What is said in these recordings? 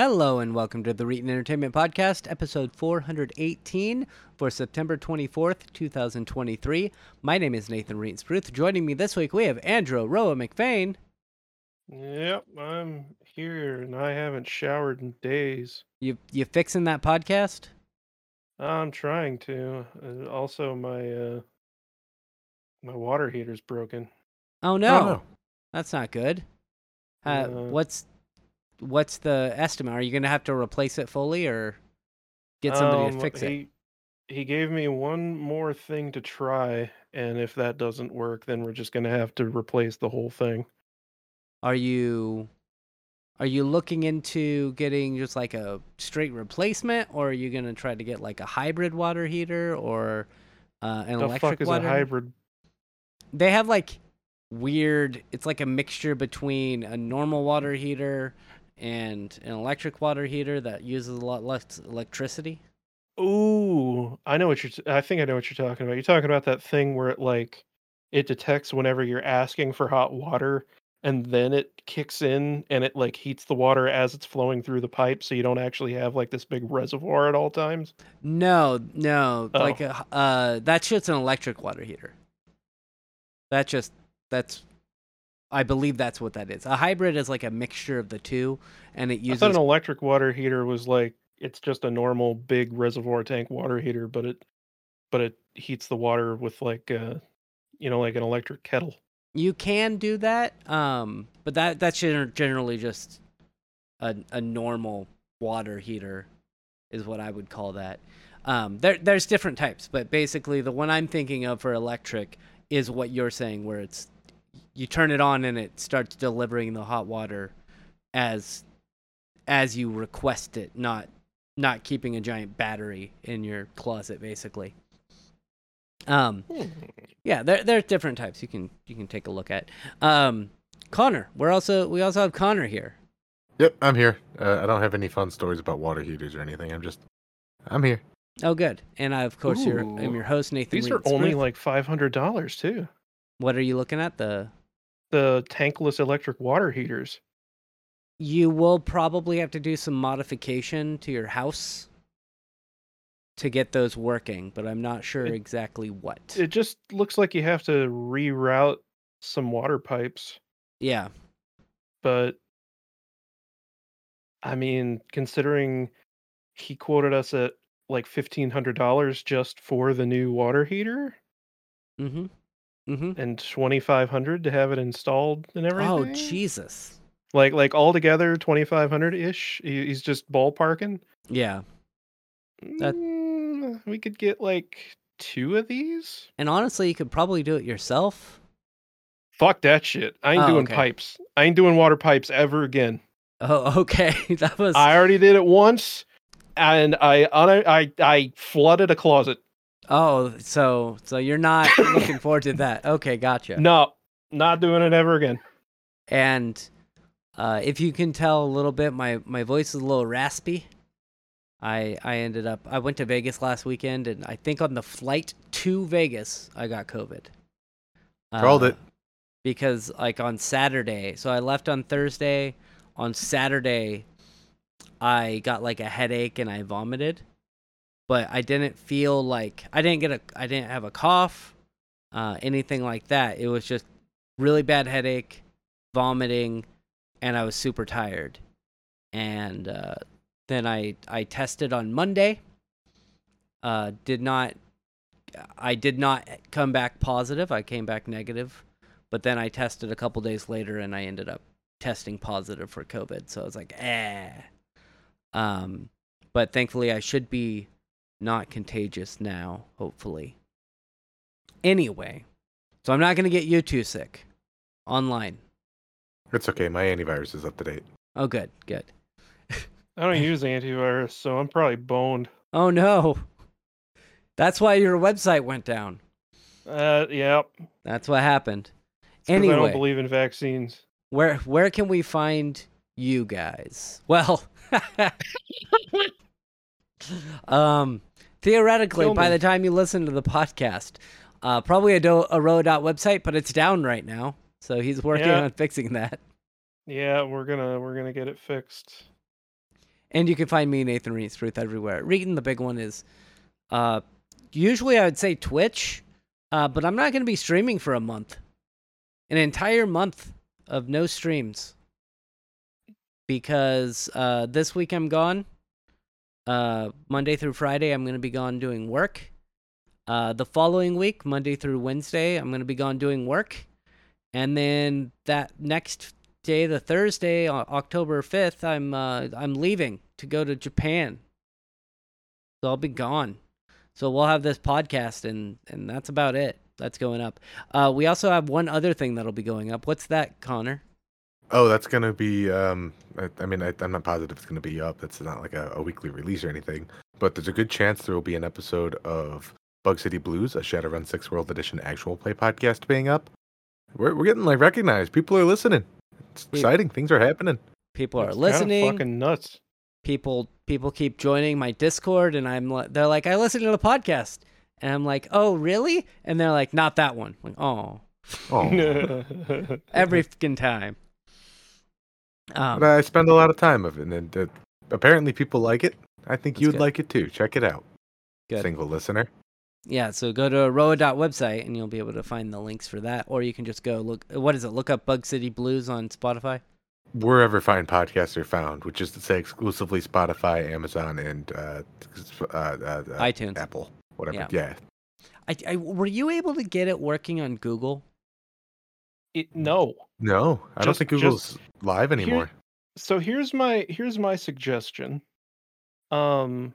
Hello and welcome to the Reetin Entertainment Podcast, episode 418 for September 24th, 2023. My name is Nathan Reetin Spruth. Joining me this week, we have Andrew Roa McFain. Yep, I'm here and I haven't showered in days. You you fixing that podcast? I'm trying to. Uh, also, my uh, my water heater's broken. Oh no, no. that's not good. Uh, Uh, what's what's the estimate? Are you gonna have to replace it fully or get somebody to Um, fix it? he, He gave me one more thing to try, and if that doesn't work, then we're just gonna have to replace the whole thing. Are you are you looking into getting just like a straight replacement, or are you gonna try to get like a hybrid water heater or uh, an the electric fuck is water? a hybrid? They have like weird. It's like a mixture between a normal water heater and an electric water heater that uses a lot less electricity. Ooh, I know what you're. T- I think I know what you're talking about. You're talking about that thing where it like it detects whenever you're asking for hot water, and then it kicks in and it like heats the water as it's flowing through the pipe, so you don't actually have like this big reservoir at all times. No, no, Oh. like a, uh, that's just an electric water heater. That just that's, I believe that's what that is. A hybrid is like a mixture of the two, and it uses. I thought an electric water heater was like it's just a normal big reservoir tank water heater, but it but it heats the water with like uh you know like an electric kettle. You can do that, um, but that that's generally just a a normal water heater, is what I would call that. Um, there there's different types, but basically the one I'm thinking of for electric is what you're saying, where it's you turn it on and it starts delivering the hot water as as you request it, not not keeping a giant battery in your closet, basically. Um, yeah, there there's different types you can you can take a look at. Um, Connor, we're also we also have Connor here. Yep, I'm here. Uh, I don't have any fun stories about water heaters or anything. I'm just, I'm here. Oh, good. And I, of course, your I'm your host Nathan. These Reed are only like five hundred dollars too. What are you looking at? The The tankless electric water heaters. you will probably have to do some modification to your house to get those working, but I'm not sure It- exactly what. It just looks like you have to reroute some water pipes, yeah, but I mean, considering he quoted us at like fifteen hundred dollars just for the new water heater mm-hmm, mm-hmm. and twenty five hundred to have it installed and everything. Oh Jesus! Like like altogether twenty five hundred ish. He's just ballparking. Yeah, That- Mm, we could get like two of these. and honestly, you could probably do it yourself. Fuck that shit. I ain't Oh, doing okay. pipes. I ain't doing water pipes ever again. Oh, okay. that was I already did it once, and I I I flooded a closet. Oh, so so you're not looking forward to that. Okay, gotcha. No, not doing it ever again. And uh, if you can tell a little bit, my my voice is a little raspy. I I ended up I went to Vegas last weekend, and I think on the flight to Vegas I got COVID. Called it. because like on Saturday. So I left on Thursday. On Saturday, I got like a headache and I vomited, but I didn't feel like I didn't get a I didn't have a cough, uh, anything like that. It was just really bad headache, vomiting, and I was super tired. And uh, then I I tested on Monday. Uh, did not I did not come back positive. I came back negative, but then I tested a couple days later and I ended up testing positive for COVID. So I was like, eh. Um, but thankfully, I should be not contagious now, hopefully. Anyway, so I'm not going to get you too sick online. It's okay. My antivirus is up to date. Oh, good, good. I don't use antivirus, so I'm probably boned. Oh, no. That's why your website went down. Uh, yeah. That's what happened. It's 'cause I don't believe in vaccines. Where where can we find you guys? Well, um, theoretically, Kill by me. the time you listen to the podcast, uh, probably a, do- a website, but it's down right now. So he's working Yeah. on fixing that. Yeah, we're gonna we're gonna get it fixed. And you can find me, Nathan Reed's Truth, everywhere. Reading the big one is uh, usually I would say Twitch, uh, but I'm not going to be streaming for a month. An entire month of no streams. Because uh, this week I'm gone. Uh, Monday through Friday, I'm going to be gone doing work. Uh, the following week, Monday through Wednesday, I'm going to be gone doing work. And then that next day, the Thursday, October 5th, I'm uh, I'm leaving to go to Japan. So I'll be gone. So we'll have this podcast, and and that's about it. That's going up. Uh, we also have one other thing that'll be going up. What's that, Connor? Oh, that's gonna be. Um, I, I mean, I, I'm not positive it's gonna be up. It's not like a, a weekly release or anything, but there's a good chance there will be an episode of Bug City Blues, a Shadowrun Sixth World Edition actual play podcast, being up. We're we're getting like recognized. People are listening. It's We- exciting. Things are happening. People are It's kinda listening. Fucking nuts. people people keep joining my discord and i'm like they're like i listen to the podcast and i'm like oh really and they're like not that one I'm like oh Oh, every fucking time um, but I spend a lot of time of it, and uh, apparently people like it. I think you'd good. like it too. Check it out. Good. Single listener. yeah so go to roa.website and you'll be able to find the links for that or you can just go look what is it look up bug city blues on spotify wherever fine podcasts are found, which is to say exclusively Spotify, Amazon, and uh, uh, uh, uh, iTunes. Apple, whatever. Yeah. Yeah. I, I were you able to get it working on google It, no. No, I don't think Google's live anymore. So here's my here's my suggestion. Um,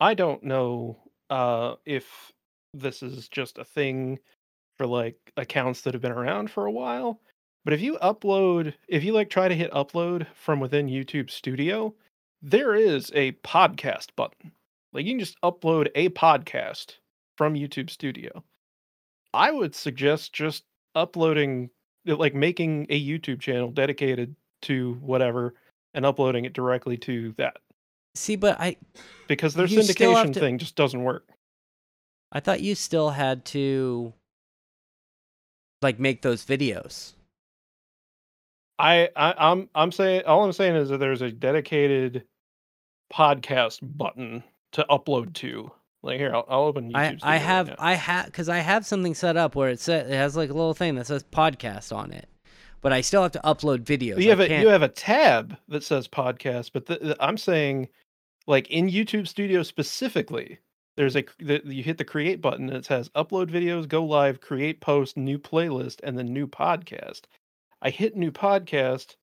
I don't know uh if this is just a thing for like accounts that have been around for a while, but if you upload, if you like try to hit upload from within YouTube Studio, there is a podcast button. Like you can just upload a podcast from YouTube Studio. I would suggest just uploading Uh, like making a YouTube channel dedicated to whatever and uploading it directly to that see but i because their You still have syndication to- thing just doesn't work. i thought you still had to like make those videos I, I I'm I'm saying all I'm saying is that there's a dedicated podcast button to upload to. Like here, I'll, I'll open YouTube. I, I have now. I have because I have something set up where it says it has like a little thing that says podcast on it, but I still have to upload videos. you have a, you have a tab that says podcast, but the, the- I'm saying like in YouTube Studio specifically, there's a the, you hit the create button and it says upload videos, go live, create post, new playlist, and then new podcast. I hit new podcast,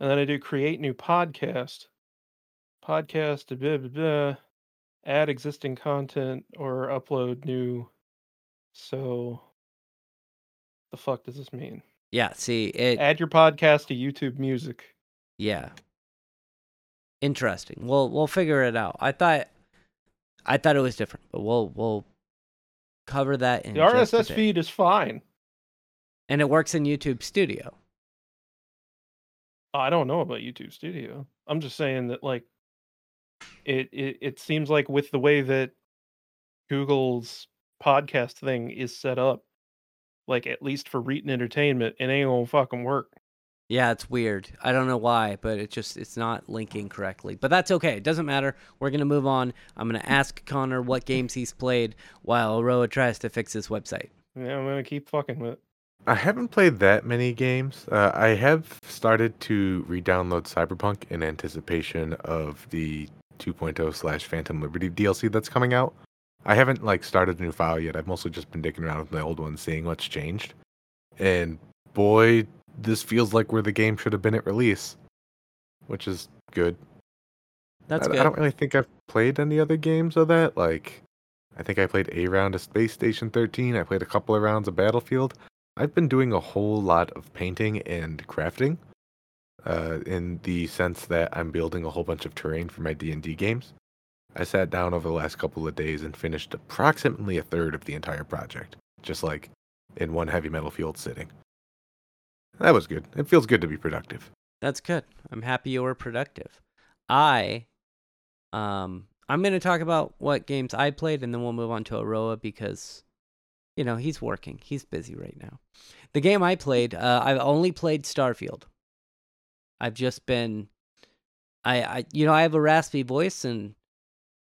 and then I do create new podcast, podcast, blah, blah, blah, add existing content or upload new. So, the fuck does this mean? yeah. See it. Add your podcast to YouTube Music. Yeah. Interesting. We'll we'll figure it out. I thought I thought it was different, but we'll we'll cover that in The RSS feed is fine. and it works in YouTube Studio. I don't know about YouTube Studio. I'm just saying that like it it, it seems like with the way that Google's podcast thing is set up, like at least for Reetin Entertainment, it ain't gonna fucking work. Yeah, it's weird. I don't know why, but it just it's not linking correctly. But that's okay. It doesn't matter. We're gonna move on. I'm gonna ask Connor what games he's played while Roa tries to fix his website. Yeah, I'm gonna keep fucking with it. I haven't played that many games. Uh, I have started to re-download Cyberpunk in anticipation of the 2.0 slash Phantom Liberty DLC that's coming out. I haven't like started a new file yet. I've mostly just been digging around with my old one, seeing what's changed. And boy, this feels like where the game should have been at release, which is good. That's I, good. I don't really think I've played any other games of that. Like, I think I played a round of Space Station 13. I played a couple of rounds of Battlefield. I've been doing a whole lot of painting and crafting, uh, in the sense that I'm building a whole bunch of terrain for my D and D games. I sat down over the last couple of days and finished approximately a third of the entire project, just like in one heavy metal field sitting. That was good. It feels good to be productive. That's good. I'm happy you were productive. I um I'm going to talk about what games I played and then we'll move on to Aroa because you know, he's working. He's busy right now. The game I played, uh, I've only played Starfield. I've just been I, I you know I have a raspy voice and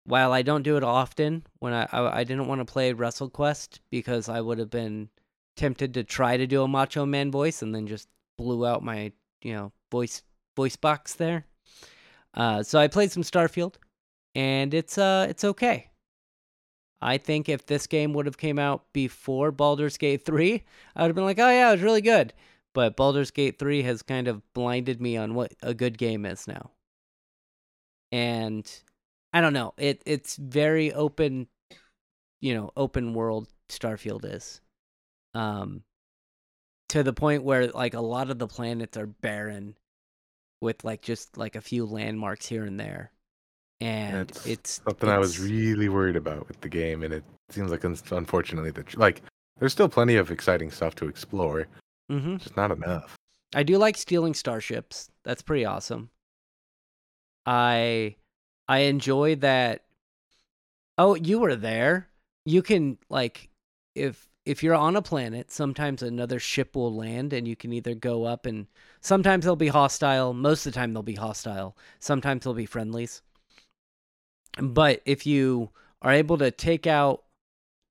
while I don't do it often when I I, I didn't want to play WrestleQuest because I would have been tempted to try to do a Macho Man voice and then just blew out my you know voice voice box there. Uh, so I played some Starfield, and it's uh it's okay. I think if this game would have came out before Baldur's Gate 3, I would have been like, "Oh yeah, it was really good." But Baldur's Gate 3 has kind of blinded me on what a good game is now. And I don't know. It it's very open, you know, open world Starfield is. Um to the point where like a lot of the planets are barren with like just like a few landmarks here and there. And That's it's Something I was really worried about with the game, and it seems like unfortunately that like there's still plenty of exciting stuff to explore, Mhm. just not enough. I do like stealing starships. That's pretty awesome. I I enjoy that. Oh, you were there. You can like if if you're on a planet, sometimes another ship will land and you can either go up and sometimes they'll be hostile, most of the time they'll be hostile. Sometimes they'll be friendlies. But if you are able to take out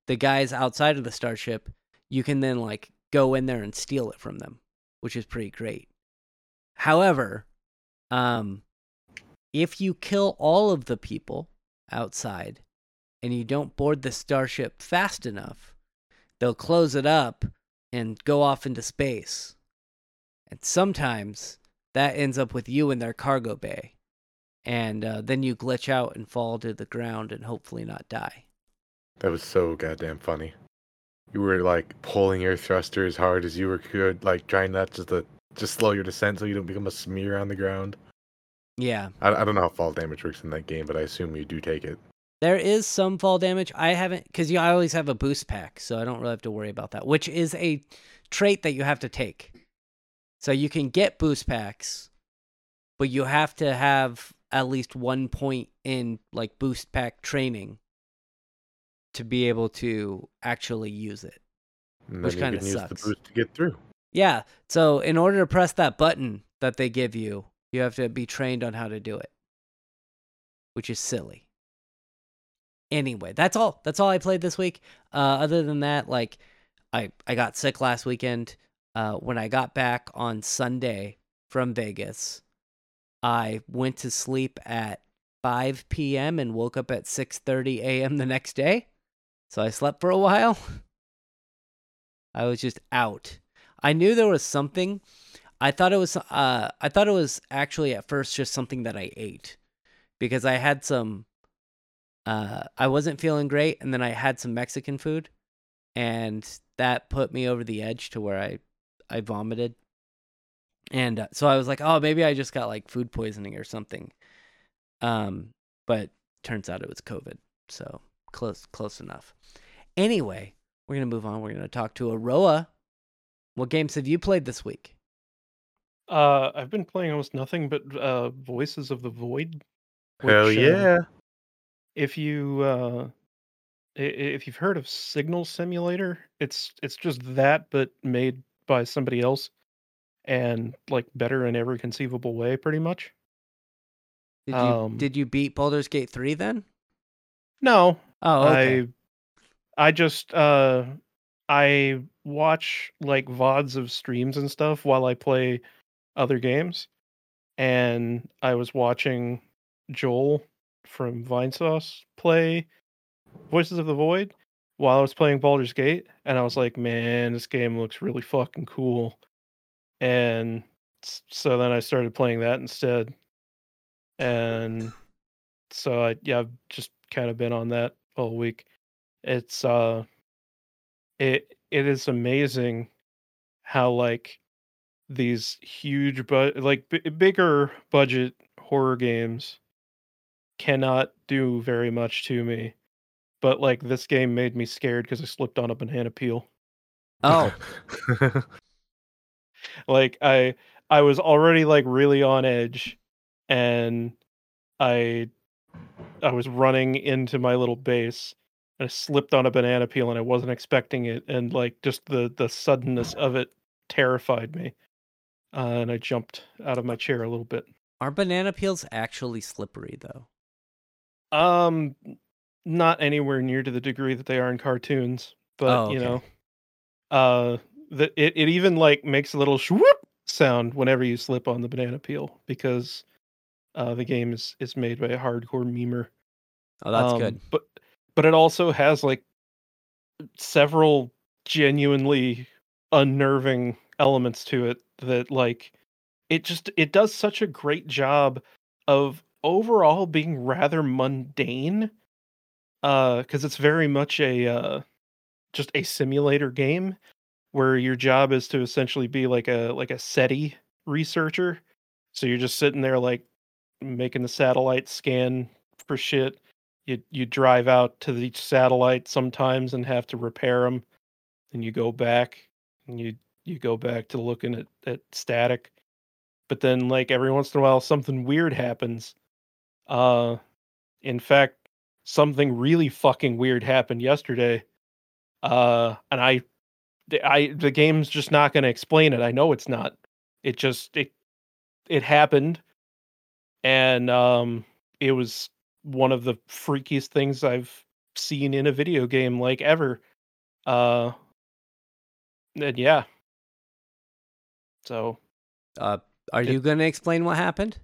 the guys outside of the starship, you can then like go in there and steal it from them, which is pretty great. However, um if you kill all of the people outside and you don't board the starship fast enough, they'll close it up and go off into space. And sometimes that ends up with you in their cargo bay. And uh, then you glitch out and fall to the ground and hopefully not die. That was so goddamn funny. You were like pulling your thruster as hard as you were could, like trying not just to just slow your descent so you don't become a smear on the ground. Yeah. I, I don't know how fall damage works in that game, but I assume you do take it. There is some fall damage. I haven't because you know, I always have a boost pack, so I don't really have to worry about that. Which is a trait that you have to take. So you can get boost packs, but you have to have at least one point in like boost pack training to be able to actually use it. And Which can use sucks. to get through. Yeah. So in order to press that button that they give you, you have to be trained on how to do it, which is silly. Anyway, that's all. That's all I played this week. Uh, other than that, like I I got sick last weekend. Uh, when I got back on Sunday from Vegas, I went to sleep at 5 p.m. and woke up at 6:30 a.m. the next day. So I slept for a while. I was just out. I knew there was something. I thought it was uh I thought it was actually at first just something that I ate because I had some uh I wasn't feeling great and then I had some Mexican food and that put me over the edge to where I I vomited. And uh, so I was like, "Oh, maybe I just got like food poisoning or something." Um but turns out it was COVID. So close close enough. Anyway, we're going to move on. We're going to talk to Aroa. What games have you played this week? Uh, I've been playing almost nothing but uh, Voices of the Void. Hell which, um, yeah. if you uh, i- i- if you've heard of Signal Simulator, it's it's just that but made by somebody else, and like better in every conceivable way, pretty much. Did you Um, did you beat Baldur's Gate 3 then? No, Oh, okay. I I just uh I watch like VODs of streams and stuff while I play other games. And I was watching Joel from Vinesauce play Voices of the Void while I was playing Baldur's Gate, and I was like, man, this game looks really fucking cool. And so then I started playing that instead. And so I yeah, I've just kind of been on that all week. It's uh it it is amazing how like these huge but like b- bigger budget horror games cannot do very much to me. But like this game made me scared because I slipped on a banana peel. oh, like I I was already like really on edge and I I was running into my little base and I slipped on a banana peel and I wasn't expecting it and like just the the suddenness of it terrified me. Uh, and I jumped out of my chair a little bit. Are banana peels actually slippery though? Um, not anywhere near to the degree that they are in cartoons, but Oh, you know, uh, the it, it even like makes a little swoop sound whenever you slip on the banana peel because uh the game is is made by a hardcore memer. Oh, that's Um, good. But but it also has like several genuinely unnerving elements to it that like it just it does such a great job of overall being rather mundane uh because it's very much a uh just a simulator game where your job is to essentially be like a like a SETI researcher so you're just sitting there like making the satellite scan for shit. You you drive out to each satellite sometimes and have to repair them and you go back and you you go back to looking at, at static. But then like every once in a while something weird happens. Uh in fact something really fucking weird happened yesterday. Uh and i i the game's just not going to explain it. I know it's not. It just it it happened and um it was one of the freakiest things i've seen in a video game like ever uh and yeah so Uh, are it- you gonna explain what happened?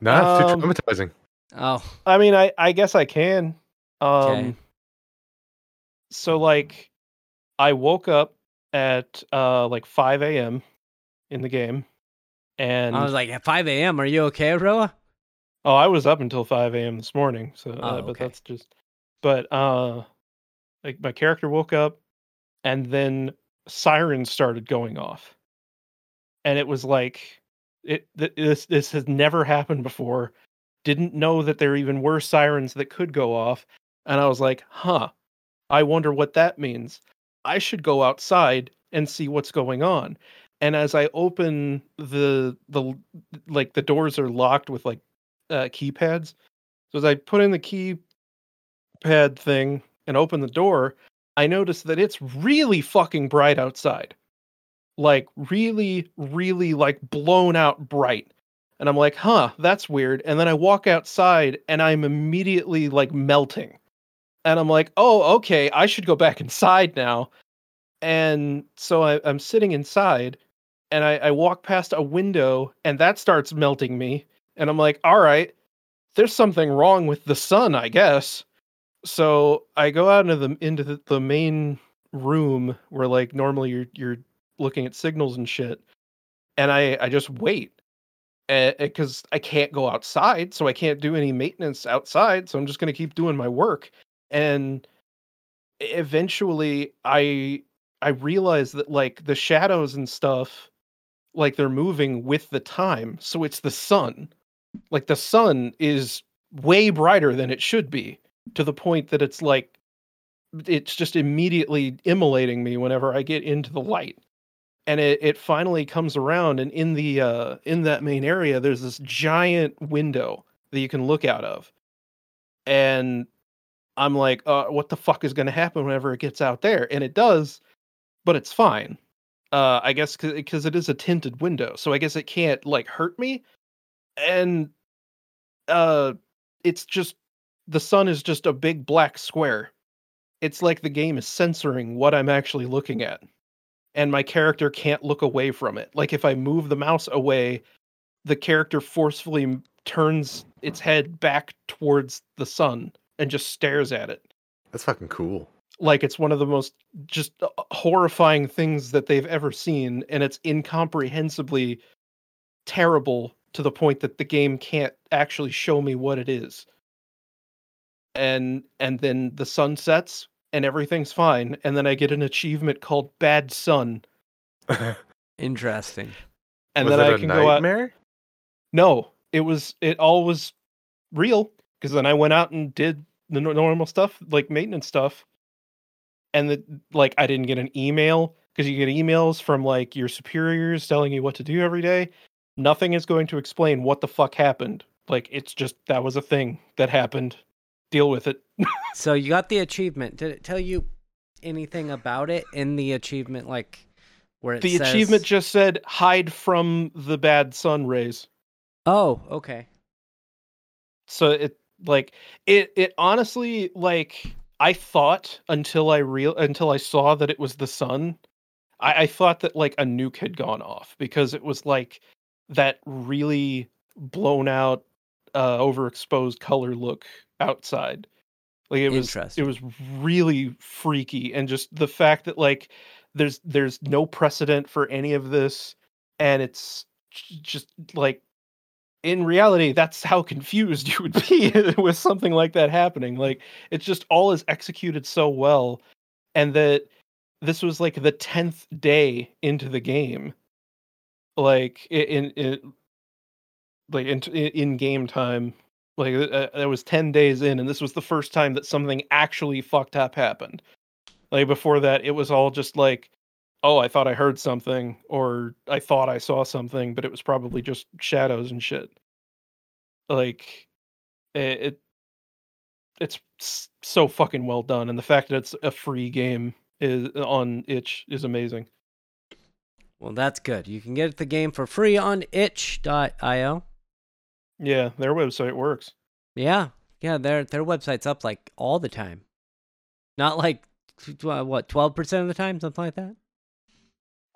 Nah, it's too Um, traumatizing. Oh, I mean, I I guess I can. Um Okay. so like I woke up at uh like 5 a.m. in the game and I was like, at 5 a.m. Are you okay, Roa? oh, I was up until 5 a.m. this morning. So uh, Oh, but okay. that's just but uh like my character woke up and then sirens started going off. And it was like it th- this this has never happened before. Didn't know that there even were sirens that could go off. And I was like, huh, I wonder what that means. I should go outside and see what's going on. And as I open the the like the doors are locked with like uh, keypads. So as I put in the keypad thing and open the door, I notice that it's really fucking bright outside. Like really, really like blown out bright. And I'm like, huh, that's weird. And then I walk outside and I'm immediately like melting. And I'm like, oh, okay, I should go back inside now. And so I, I'm sitting inside and I, I walk past a window and that starts melting me. And I'm like, all right, there's something wrong with the sun, I guess. So I go out into the into the, the main room where like normally you're you're looking at signals and shit. And I I just wait because I can't go outside, so I can't do any maintenance outside. So I'm just gonna keep doing my work. And eventually, I I realize that like the shadows and stuff, like they're moving with the time. So it's the sun. Like the sun is way brighter than it should be, to the point that it's like it's just immediately immolating me whenever I get into the light and it, it finally comes around and in the uh in that main area there's this giant window that you can look out of and i'm like uh what the fuck is going to happen whenever it gets out there and it does but it's fine uh i guess because it is a tinted window so i guess it can't like hurt me and uh it's just the sun is just a big black square it's like the game is censoring what i'm actually looking at and my character can't look away from it. Like if I move the mouse away, the character forcefully turns its head back towards the sun and just stares at it. That's fucking cool. Like it's one of the most just uh, horrifying things that they've ever seen and it's incomprehensibly terrible to the point that the game can't actually show me what it is. And and then the sun sets and everything's fine and then I get an achievement called bad sun Interesting. and Was then it I a can go out. nightmare? No, it was it all was real because then I went out and did the normal stuff like maintenance stuff, and the like I didn't get an email because you get emails from like your superiors telling you what to do every day. Nothing is going to explain what the fuck happened. Like it's just that was a thing that happened. Deal with it. So you got the achievement. Did it tell you anything about it in the achievement, like where it the says, achievement just said hide from the bad sun rays. Oh, okay. So it like it it honestly like I thought until I real until I saw that it was the sun, I, I thought that like a nuke had gone off because it was like that really blown out, uh, overexposed color look outside. Like it was it was really freaky and just the fact that like there's there's no precedent for any of this and it's just like in reality that's how confused you would be with something like that happening. Like it's just all is executed so well and that this was like the 10th day into the game. Like in in like in in game time like uh, that was 10 days in and this was the first time that something actually fucked up happened. Like before that it was all just like oh i thought i heard something or i thought i saw something but it was probably just shadows and shit like it, it it's so fucking well done and the fact that it's a free game is on itch is amazing Well, that's good. You can get the game for free on itch.io. yeah their website works Yeah. Yeah, their their website's up like all the time. Not like what, 12% of the time, something like that?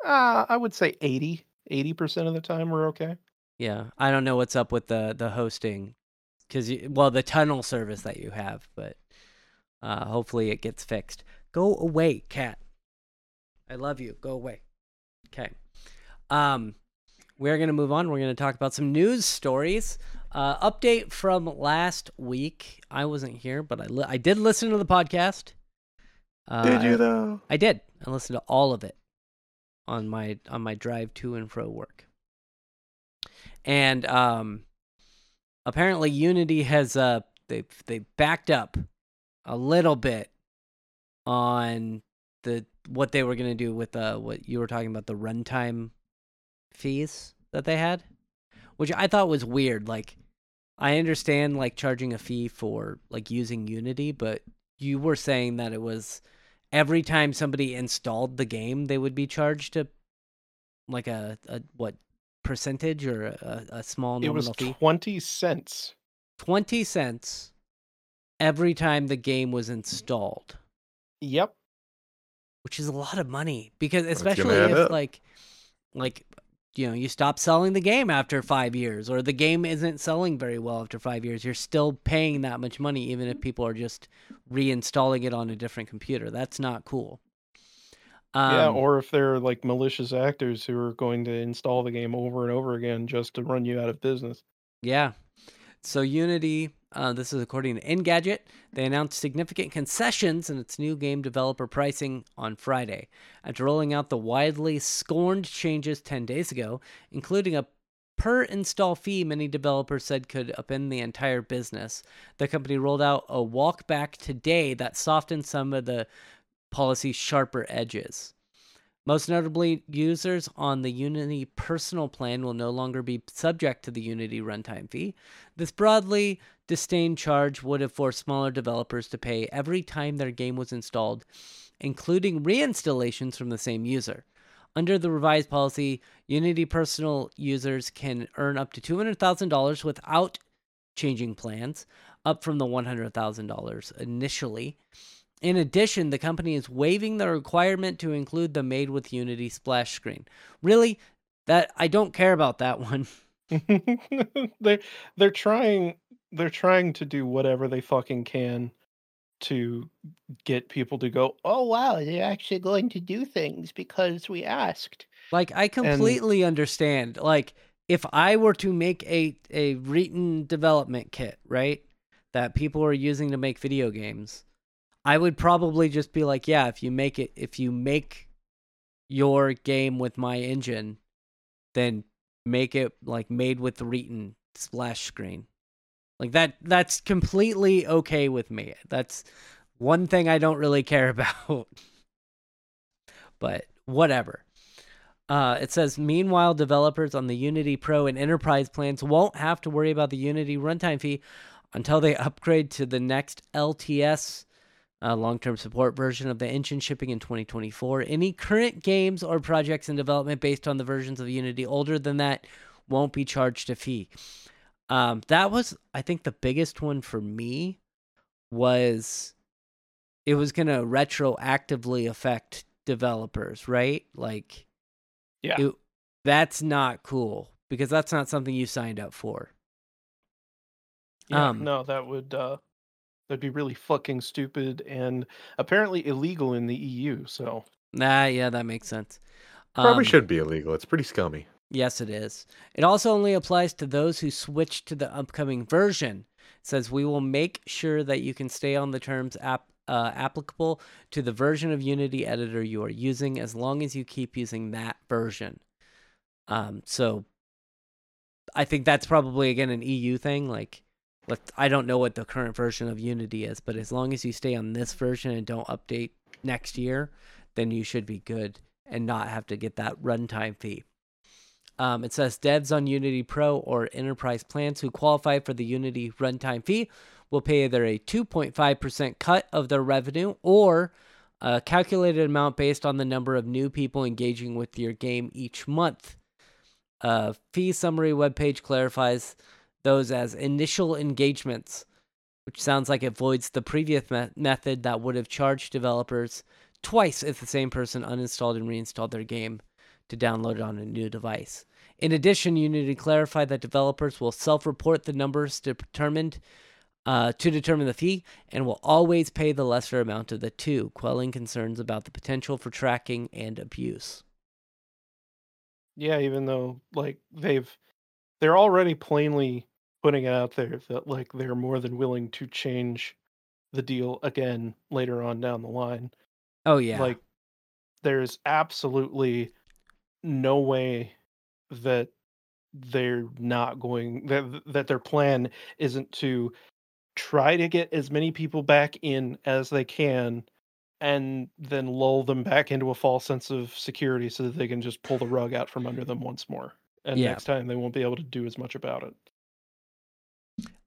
Uh, i would say 80 80% of the time we're okay Yeah. I don't know what's up with the the hosting cuz well, the tunnel service that you have, but uh hopefully it gets fixed. Go away, cat. I love you. Go away. Okay. Um we're going to move on. We're going to talk about some news stories. Uh, update from last week. I wasn't here, but I li- I did listen to the podcast. Uh, Did you I- though? I did. I listened to all of it on my on my drive to and fro work. And um apparently Unity has uh they they backed up a little bit on the what they were going to do with uh what you were talking about the runtime fees that they had, which I thought was weird like I understand like charging a fee for like using Unity, but you were saying that it was every time somebody installed the game, they would be charged a like a, a what percentage or a, a small it was nominal fee? 20 cents 20 cents every time the game was installed, yep which is a lot of money because especially if up. like like you know, you stop selling the game after 5 years or the game isn't selling very well after 5 years, you're still paying that much money even if people are just reinstalling it on a different computer. That's not cool. yeah Um, or if they're like malicious actors who are going to install the game over and over again just to run you out of business Yeah. So Unity, uh, this is according to Engadget, they announced significant concessions in its new game developer pricing on Friday. After rolling out the widely scorned changes 10 days ago, including a per install fee many developers said could upend the entire business, the company rolled out a walk back today that softened some of the policy's sharper edges. Most notably, users on the Unity personal plan will no longer be subject to the Unity runtime fee. This broadly disdained charge would have forced smaller developers to pay every time their game was installed, including reinstallations from the same user. Under the revised policy, Unity personal users can earn up to $200,000 without changing plans, up from the $100,000 initially. In addition, the company is waiving the requirement to include the Made with Unity splash screen. Really? That I don't care about that one. they they're trying they're trying to do whatever they fucking can to get people to go oh wow they're actually going to do things because we asked Like I completely understand. Like if I were to make a a written development kit, right? That people are using to make video games, I would probably just be like, yeah, if you make it if you make your game with my engine, then make it like made with the Reetin splash screen. Like that that's completely okay with me. That's one thing I don't really care about. but whatever. Uh, it says, meanwhile, developers on the Unity Pro and Enterprise plans won't have to worry about the Unity runtime fee until they upgrade to the next LTS uh, long term support version of the engine shipping in 2024. Any current games or projects in development based on the versions of Unity older than that won't be charged a fee. Um, that was, I think, the biggest one for me was it was going to retroactively affect developers, right? Like, Yeah. it- that's not cool because that's not something you signed up for. Yeah, Um, no, that would uh that'd be really fucking stupid and apparently illegal in the EU. So Nah, yeah, that makes sense. Probably Um, should be illegal. It's pretty scummy. Yes, it is. It also only applies to those who switch to the upcoming version. It says we will make sure that you can stay on the terms app, uh, applicable to the version of Unity editor you are using as long as you keep using that version. Um, so I think that's probably again an EU thing. Like, let I don't know what the current version of Unity is, but as long as you stay on this version and don't update next year, then you should be good and not have to get that runtime fee. Um, it says devs on Unity Pro or Enterprise plans who qualify for the Unity runtime fee will pay either a 2.5% cut of their revenue or a calculated amount based on the number of new people engaging with your game each month. A fee summary webpage clarifies those as initial engagements, which sounds like it voids the previous me- method that would have charged developers twice if the same person uninstalled and reinstalled their game to download it on a new device. In addition, you need to clarify that developers will self-report the numbers determined uh, to determine the fee and will always pay the lesser amount of the two, quelling concerns about the potential for tracking and abuse. yeah, even though like they've they're already plainly putting it out there that like they're more than willing to change the deal again later on down the line. Oh yeah, Like there's absolutely no way that they're not going that that their plan isn't to try to get as many people back in as they can and then lull them back into a false sense of security so that they can just pull the rug out from under them once more. And Yeah. next time they won't be able to do as much about it.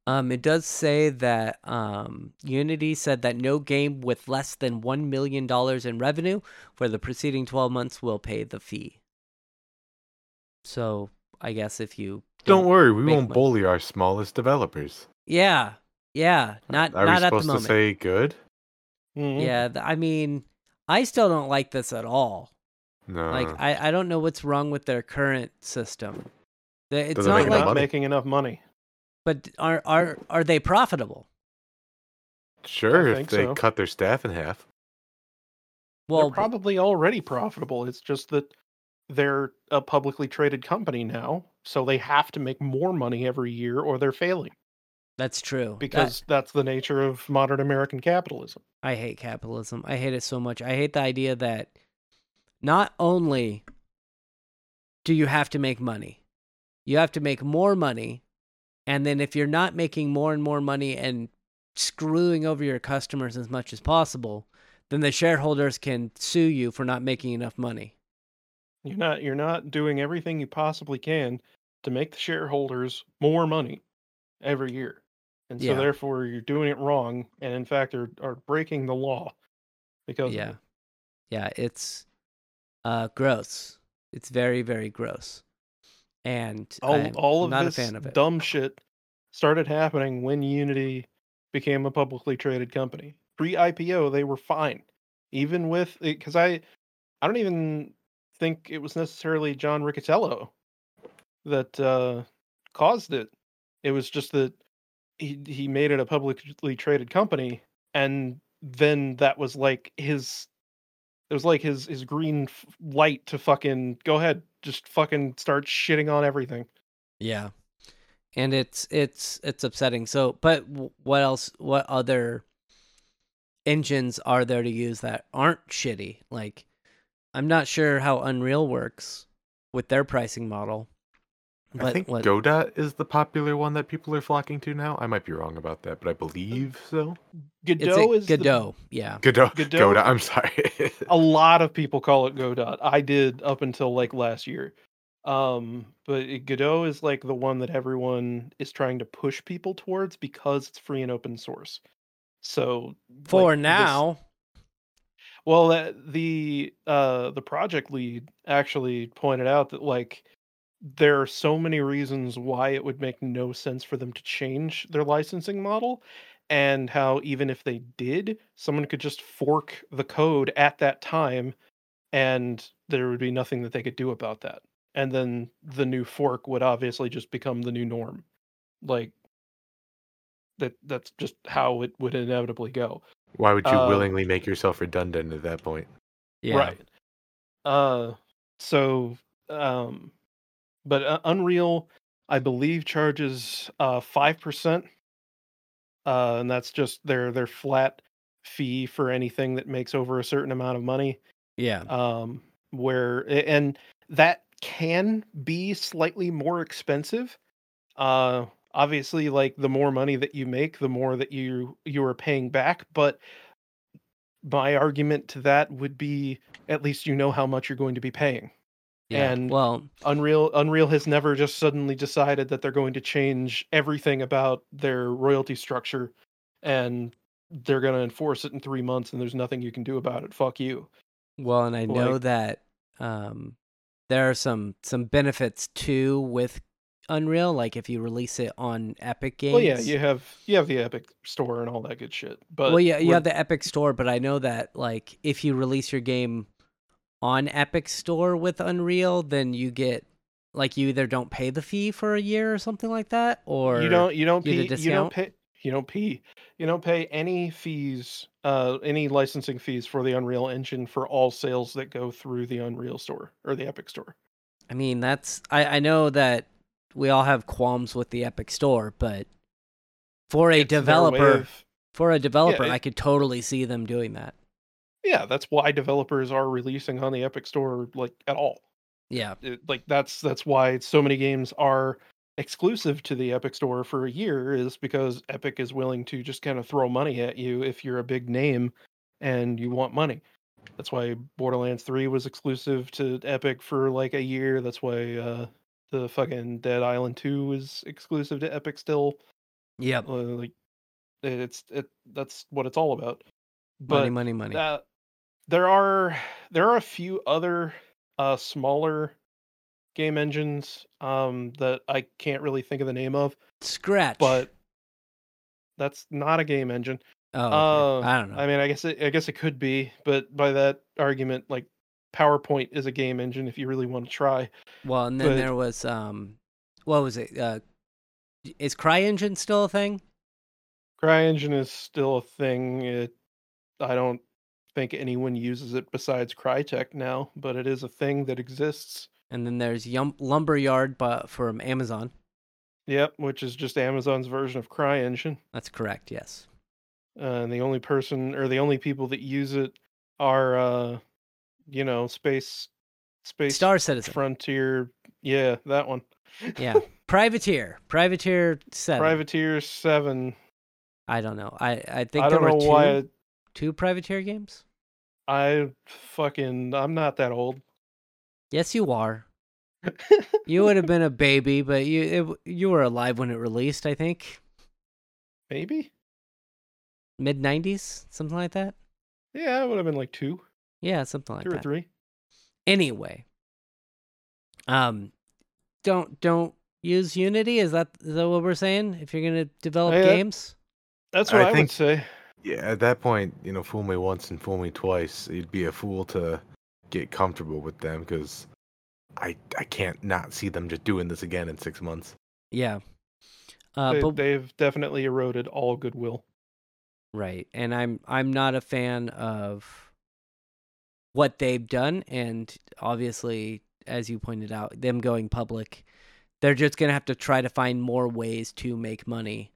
Um, it does say that um, Unity said that no game with less than $1 million in revenue for the preceding 12 months will pay the fee. So I guess if you Don't worry, we won't money. bully our smallest developers. Yeah, yeah, not Are not we at the supposed to moment. say good? Mhm. Yeah, th- I mean, I still don't like this at all. No. Like, I, I don't know what's wrong with their current system. The- It's Doesn't not make enough like, not making enough money. but are are are they profitable? sure, if they so. cut their staff in half. Well, they're b- probably already profitable. It's just that they're a publicly traded company now, so they have to make more money every year or they're failing that's true. That- because that's the nature of modern American capitalism. I hate capitalism. I hate it so much. I hate the idea that not only do you have to make money, you have to make more money. And then if you're not making more and more money and screwing over your customers as much as possible, then the shareholders can sue you for not making enough money. You're not you're not doing everything you possibly can to make the shareholders more money every year. And so Yeah. therefore you're doing it wrong and in fact are are breaking the law because of yeah. Yeah, it's uh gross. It's very very gross. And all, all of this a fan of it. dumb shit started happening when Unity became a publicly traded company. Pre IPO, they were fine, even with because I, I don't even think it was necessarily John Riccitiello that uh, caused it. It was just that he he made it a publicly traded company, and then that was like his. It was like his his green f- light to fucking go ahead, just fucking start shitting on everything. Yeah. And it's it's it's upsetting. So, but what else what other engines are there to use that aren't shitty? Like I'm not sure how Unreal works with their pricing model. I think what Godot is the popular one that people are flocking to now. I might be wrong about that, but I believe so. it's Godot a is the- Godot, yeah. Godot. Godot- Godot. I'm sorry. a lot of people call it Godot. I did up until like last year. Um, but Godot is like the one that everyone is trying to push people towards because it's free and open source. So For like, this- now, well, the uh the project lead actually pointed out that like there are so many reasons why it would make no sense for them to change their licensing model and how even if they did someone could just fork the code at that time and there would be nothing that they could do about that and then the new fork would obviously just become the new norm like that that's just how it would inevitably go Why would you Uh, willingly make yourself redundant at that point? Yeah. Right. Uh so um but uh, Unreal I believe charges uh 5% uh and that's just their their flat fee for anything that makes over a certain amount of money Yeah. um where and that can be slightly more expensive. Uh obviously like the more money that you make the more that you you are paying back but my argument to that would be at least you know how much you're going to be paying Yeah. and- well, unreal unreal has never just suddenly decided that they're going to change everything about their royalty structure and they're going to enforce it in 3 months and there's nothing you can do about it fuck you well, and I know that um, there are some some benefits too with Unreal. Like if you release it on Epic Games. well yeah you have you have the epic store and all that good shit but well, yeah, you we're- have the Epic Store, but I know that like if you release your game on Epic Store with Unreal, then you get like you either don't pay the fee for a year or something like that, or you don't you don't pay, you don't pay you don't pay you don't pay any fees uh any licensing fees for the Unreal Engine for all sales that go through the Unreal store or the Epic store. I mean, that's I, I know that we all have qualms with the Epic Store, but for a It's developer, of- for a developer, it- I could totally see them doing that. Yeah, that's why developers are releasing on the Epic store like at all. Yeah, It, like that's that's why so many games are exclusive to the Epic store for a year is because Epic is willing to just kind of throw money at you if you're a big name and you want money. That's why Borderlands 3 was exclusive to Epic for like a year. That's why uh the fucking Dead Island 2 is exclusive to Epic still. Yeah. Uh, like it's it that's what it's all about. money, But money, money. uh, there are there are a few other uh smaller game engines um that I can't really think of the name of, Scratch. but that's not a game engine. oh, okay. uh, I don't know. I mean, I guess it, I guess it could be, but by that argument, like PowerPoint is a game engine if you really want to try. well, and then but- there was um, what was it? Uh, is CryEngine still a thing? CryEngine is still a thing. It I don't think anyone uses it besides Crytek now, but it is a thing that exists. And then there's Yum- Lumberyard, but from Amazon. Yep, which is just Amazon's version of CryEngine. That's correct. Yes. Uh, and the only person or the only people that use it are uh you know, space space Star Citizen. frontier yeah, that one. yeah. Privateer. Privateer Seven. Privateer 7. I don't know. I I think I don't know two why two Privateer games. I fucking I'm not that old. Yes, you are. You would have been a baby, but you it, you were alive when it released. I think Maybe? mid '90s, something like that. Yeah, it would have been like 2, Yeah, something like 2 or 3. Anyway, um, don't don't use Unity. Is that is that what we're saying? If you're gonna develop Yeah. games, That's what I I, think- would say. Yeah, at that point, you know, fool me once and fool me twice. You'd be a fool to get comfortable with them because I I can't not see them just doing this again in six months. yeah. Uh, they, but they've definitely eroded all goodwill. Right. And I'm I'm not a fan of what they've done and obviously as you pointed out them going public they're just going to have to try to find more ways to make money.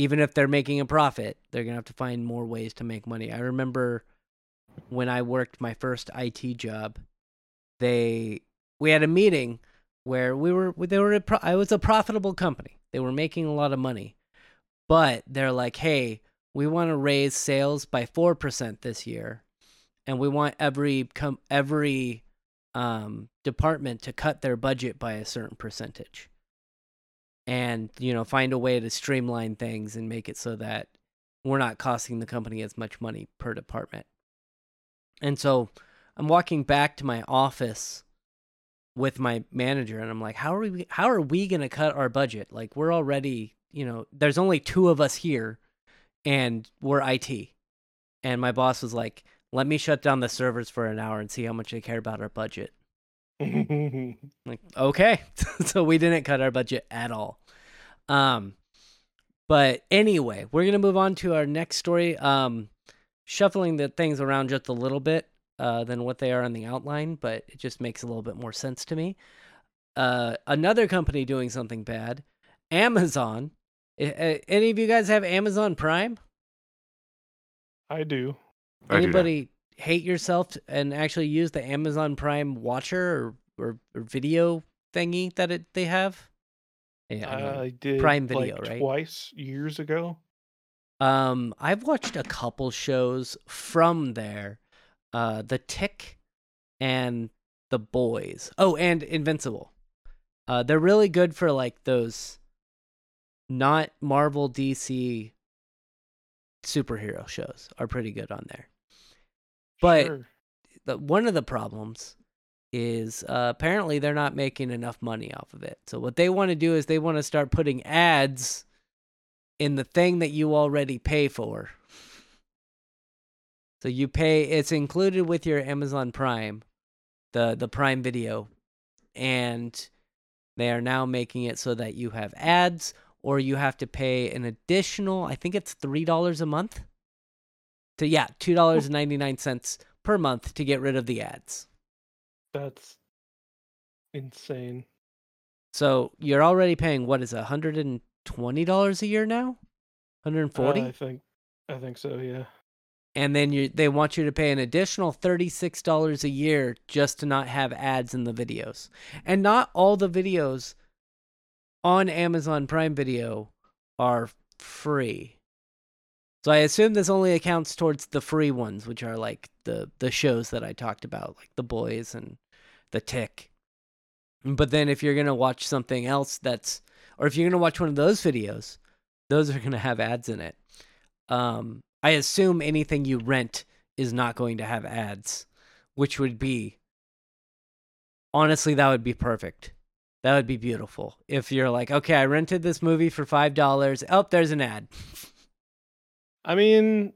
Even if they're making a profit, they're going to have to find more ways to make money. I remember when I worked my first IT job, they we had a meeting where we were they were I was a profitable company. They were making a lot of money. But they're like, "Hey, we want to raise sales by 4% this year and we want every com- every um, department to cut their budget by a certain percentage and you know find a way to streamline things and make it so that we're not costing the company as much money per department and so i'm walking back to my office with my manager and I'm like, "How are we how are we going to cut our budget? Like we're already, you know, there's only two of us here and we're IT." And my boss was like, "Let me shut down the servers for an hour and see how much they care about our budget." Like, "Okay." so we didn't cut our budget at all. Um but anyway, we're going to move on to our next story. Um shuffling the things around just a little bit uh, than what they are on the outline, but it just makes a little bit more sense to me. Uh, another company doing something bad, Amazon. I, any of you guys have Amazon Prime? I do. I do. Anybody hate yourself and actually use the Amazon Prime Watcher or, or, or video thingy that it they have? Yeah, I. I did Prime Video, like right? twice years ago. Um, I've watched a couple shows from there. Uh, The Tick and The Boys. Oh, and Invincible. Uh, they're really good for like those not Marvel DC superhero shows are pretty good on there. But Sure. the, one of the problems is uh, apparently they're not making enough money off of it. So what they want to do is they want to start putting ads in the thing that you already pay for. So you pay it's included with your Amazon Prime, the the Prime Video, and they are now making it so that you have ads or you have to pay an additional, I think it's $3 a month. To yeah, $2.99 per month to get rid of the ads. That's insane. So you're already paying what is it, $120 a year now? 140? Uh, I think. I think so. Yeah. and then you they want you to pay an additional $36 a year just to not have ads in the videos. And not all the videos on Amazon Prime Video are free. So I assume this only accounts towards the free ones, which are like the the shows that I talked about, like The Boys and The Tick. But then if you're going to watch something else that's or if you're going to watch one of those videos, those are going to have ads in it. Um I assume anything you rent is not going to have ads, which would be honestly that would be perfect. That would be beautiful. If you're like, okay, I rented this movie for five dollars. Oh, there's an ad. I mean,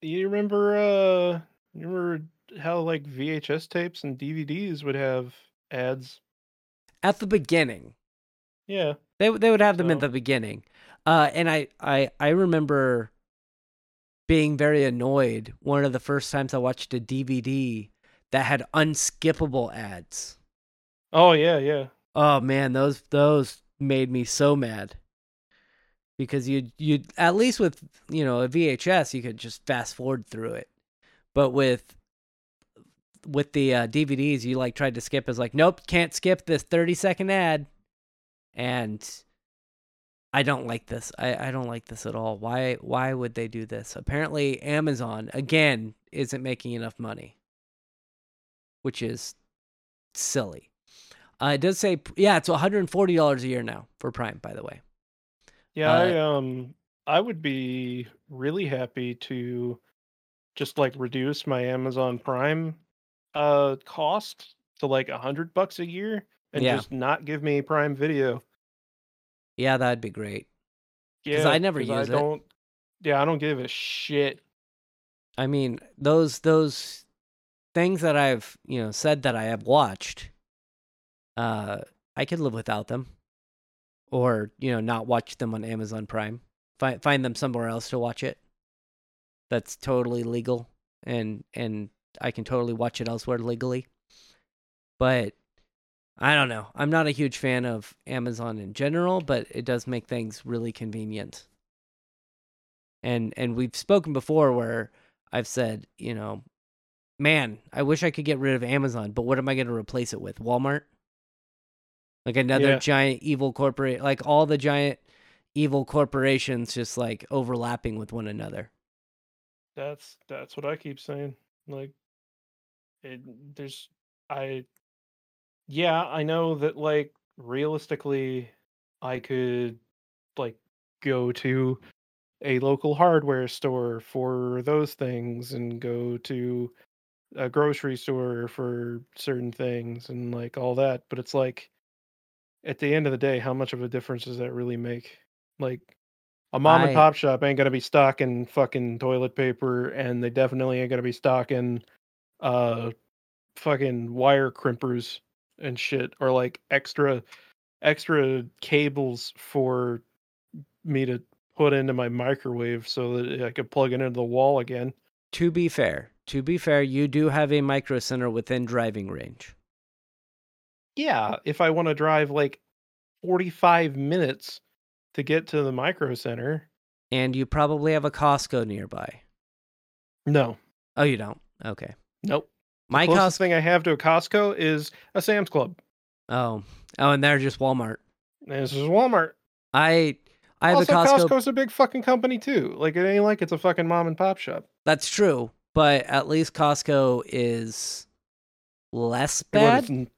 you remember? Uh, you remember how like VHS tapes and DVDs would have ads? At the beginning, Yeah. they they would have them at the beginning, uh, and I I I remember being very annoyed one of the first times I watched a DVD that had unskippable ads. Oh yeah, yeah. Oh man, those those made me so mad. Because you you at least with you know a VHS you could just fast forward through it, but with with the uh, DVDs you like tried to skip is like nope can't skip this thirty second ad, and I don't like this. I I don't like this at all. Why why would they do this? Apparently Amazon again isn't making enough money, which is silly. Uh, it does say, yeah, it's one hundred and forty dollars a year now for Prime. By the way, Yeah, Uh, I um I would be really happy to just like reduce my Amazon Prime uh cost to like a hundred bucks a year and Yeah. just not give me Prime Video. yeah, that'd be great. Yeah, I never use it. Don't yeah, I don't give a shit. I mean, those those things that I've you know said that I have watched, uh, I could live without them, or you know not watch them on Amazon Prime. Find find them somewhere else to watch it. That's totally legal, and and I can totally watch it elsewhere legally. But I don't know. I'm not a huge fan of Amazon in general, but it does make things really convenient. And and we've spoken before where I've said, you know, man, I wish I could get rid of Amazon, but what am I going to replace it with? Walmart? Like another Yeah. giant evil corporate, like all the giant evil corporations just like overlapping with one another. That's that's what I keep saying. Like it there's I yeah, I know that like realistically I could like go to a local hardware store for those things and go to a grocery store for certain things and like all that. But it's like at the end of the day, how much of a difference does that really make? Like a mom and pop shop ain't gonna be stocking fucking toilet paper, and they definitely ain't gonna be stocking uh fucking wire crimpers and shit, or like extra extra cables for me to put into my microwave so that I could plug it into the wall again. To be fair, to be fair, you do have a micro center within driving range. Yeah, if I want to drive like 45 minutes to get to the micro center, And you probably have a Costco nearby. no, Oh, you don't? Okay. nope. My Closest Costco. thing I have to a Costco is a Sam's Club. Oh. Oh, and they're just Walmart. And this is Walmart. I I have also, a Costco. Costco's a big fucking company too. Like it ain't like it's a fucking mom and pop shop. That's true, but at least Costco is less bad.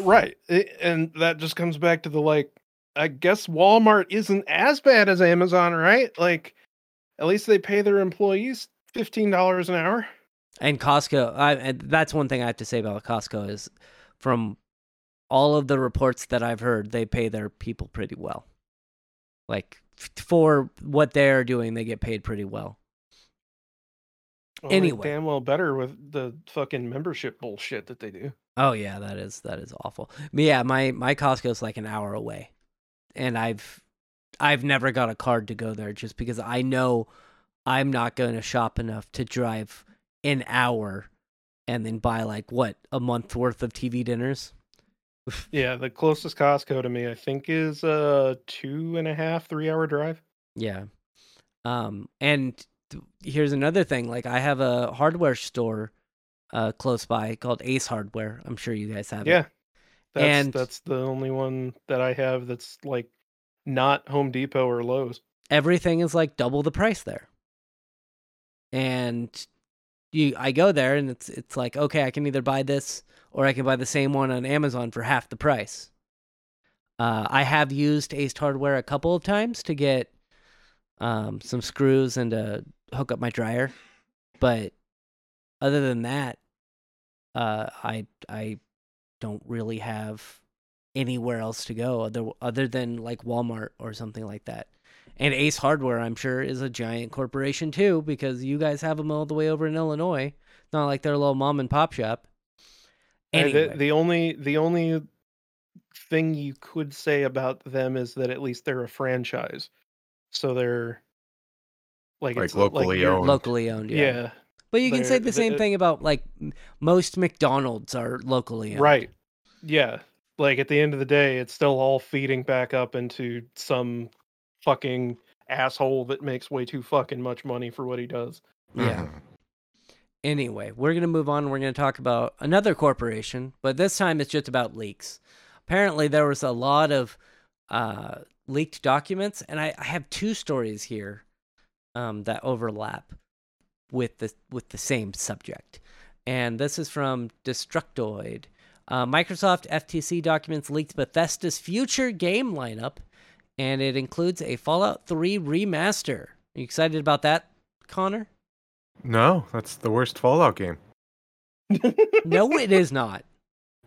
Right. It- and that just comes back to the like I guess Walmart isn't as bad as Amazon, right? Like at least they pay their employees $15 an hour. And Costco, I, and that's one thing I have to say about Costco is from all of the reports that I've heard, they pay their people pretty well. Like for what they're doing, they get paid pretty well. Oh, well, Anyway. damn well better with the fucking membership bullshit that they do. Oh yeah, that is that is awful. But yeah, my my Costco's like an hour away, and I've I've never got a card to go there just because I know I'm not going to shop enough to drive an hour and then buy like what a month worth of TV dinners. Yeah, the closest Costco to me, I think, is a two and a half, three hour drive. Yeah. Um, and th- here's another thing. Like I have a hardware store uh close by called Ace Hardware. I'm sure you guys have it. Yeah. That's And- that's the only one that I have that's like not Home Depot or Lowe's. Everything is like double the price there. And you I go there and it's it's like, okay, I can either buy this or I can buy the same one on Amazon for half the price. Uh, I have used Ace Hardware a couple of times to get um, some screws and to hook up my dryer, but other than that, uh, I I don't really have anywhere else to go other other than like Walmart or something like that. And Ace Hardware, I'm sure, is a giant corporation too because you guys have them all the way over in Illinois. It's not like they're a little mom and pop shop. Uh, Anyway, The, the only the only thing you could say about them is that at least they're a franchise, so they're like Like it's locally you're- owned. locally owned, yeah. Yeah, But you can say the same the- thing about like most McDonald's are locally owned. right. Yeah, like at the end of the day, it's still all feeding back up into some fucking asshole that makes way too fucking much money for what he does. Yeah. Mhm. Anyway, we're going to move on. We're going to talk about another corporation, but this time it's just about leaks. Apparently, there was a lot of uh, leaked documents, and I, I have two stories here um, that overlap with the with the same subject. And this is from Destructoid. Uh, Microsoft FTC documents leaked Bethesda's future game lineup, and it includes a Fallout 3 remaster. Are you excited about that, Connor? No, that's the worst Fallout game. No, it is not.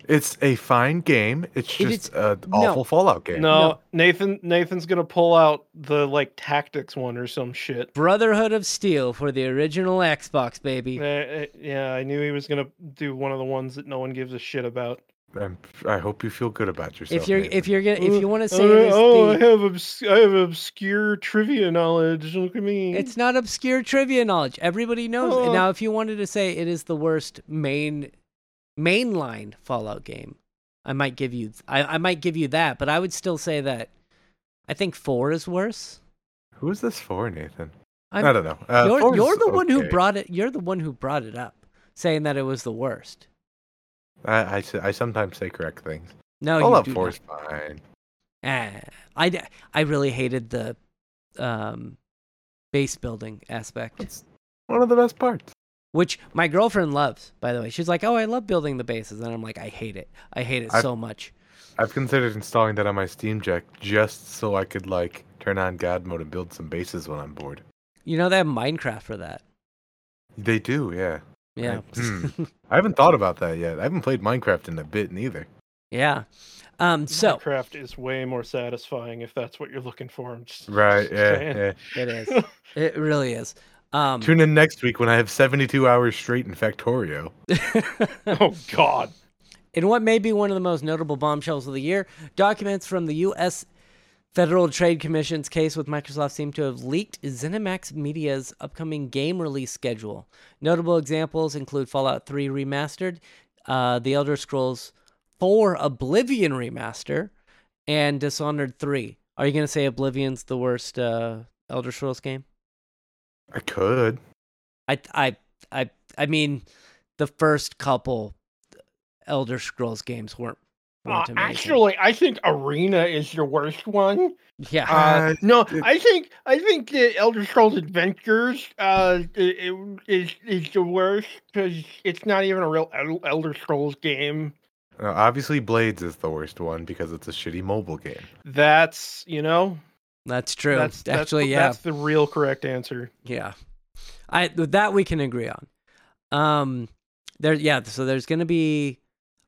It's a fine game. It's just is- an no. awful Fallout game. No, No. Nathan Nathan's gonna pull out the like tactics one or some shit. Brotherhood of Steel for the original Xbox, baby. Uh, uh, yeah, I knew he was gonna do one of the ones that no one gives a shit about. I'm, I hope you feel good about yourself. If you're Nathan. if you're gonna if you want to say Uh, it is oh, I have obs- I have obscure trivia knowledge. Look at me. it's not obscure trivia knowledge. Everybody knows. Oh. Now, if you wanted to say it is the worst main mainline Fallout game, I might give you I, I might give you that, but I would still say that I think four is worse. Who is this for, Nathan? I'm- I don't know. Uh, you're you're the one who brought it. You're the one who brought it up, saying that it was the worst. I I sometimes say correct things. No, Fallout you do 4 not. is fine. Ah, I, I really hated the um, base building aspect, It's one of the best parts. Which my girlfriend loves. By the way, she's like, "Oh, I love building the bases," and I'm like, "I hate it. I hate it I've- so much." I've considered installing that on my Steam Deck just so I could like turn on God mode and build some bases when I'm bored. You know they have Minecraft for that. They do, yeah. Yeah. hmm. I haven't thought about that yet. I haven't played Minecraft in a bit neither. yeah. Um. So Minecraft is way more satisfying if that's what you're looking for. I'm just, Right, just yeah, yeah. it is. It really is. Um. Tune in next week when I have 72 hours straight in Factorio. oh God. In what may be one of the most notable bombshells of the year, documents from the U.S. Federal Trade Commission's case with Microsoft seem to have leaked ZeniMax Media's upcoming game release schedule. Notable examples include Fallout 3 Remastered, uh, The Elder Scrolls 4 Oblivion Remaster, and Dishonored 3. Are you going to say Oblivion's the worst uh, Elder Scrolls game? I could. I, I, I, I mean, the first couple Elder Scrolls games weren't. Uh, weren't amazing. actually, I think Arena is your worst one. yeah. Uh, Uh, no, I think I think the Elder Scrolls Adventures uh, i- i- is is the worst because it's not even a real Elder Scrolls game. Uh, obviously, Blades is the worst one because it's a shitty mobile game. That's you know That's true. that's, that's Actually, yeah, that's the real correct answer. yeah. I that we can agree on. Um, there, yeah. So there's gonna be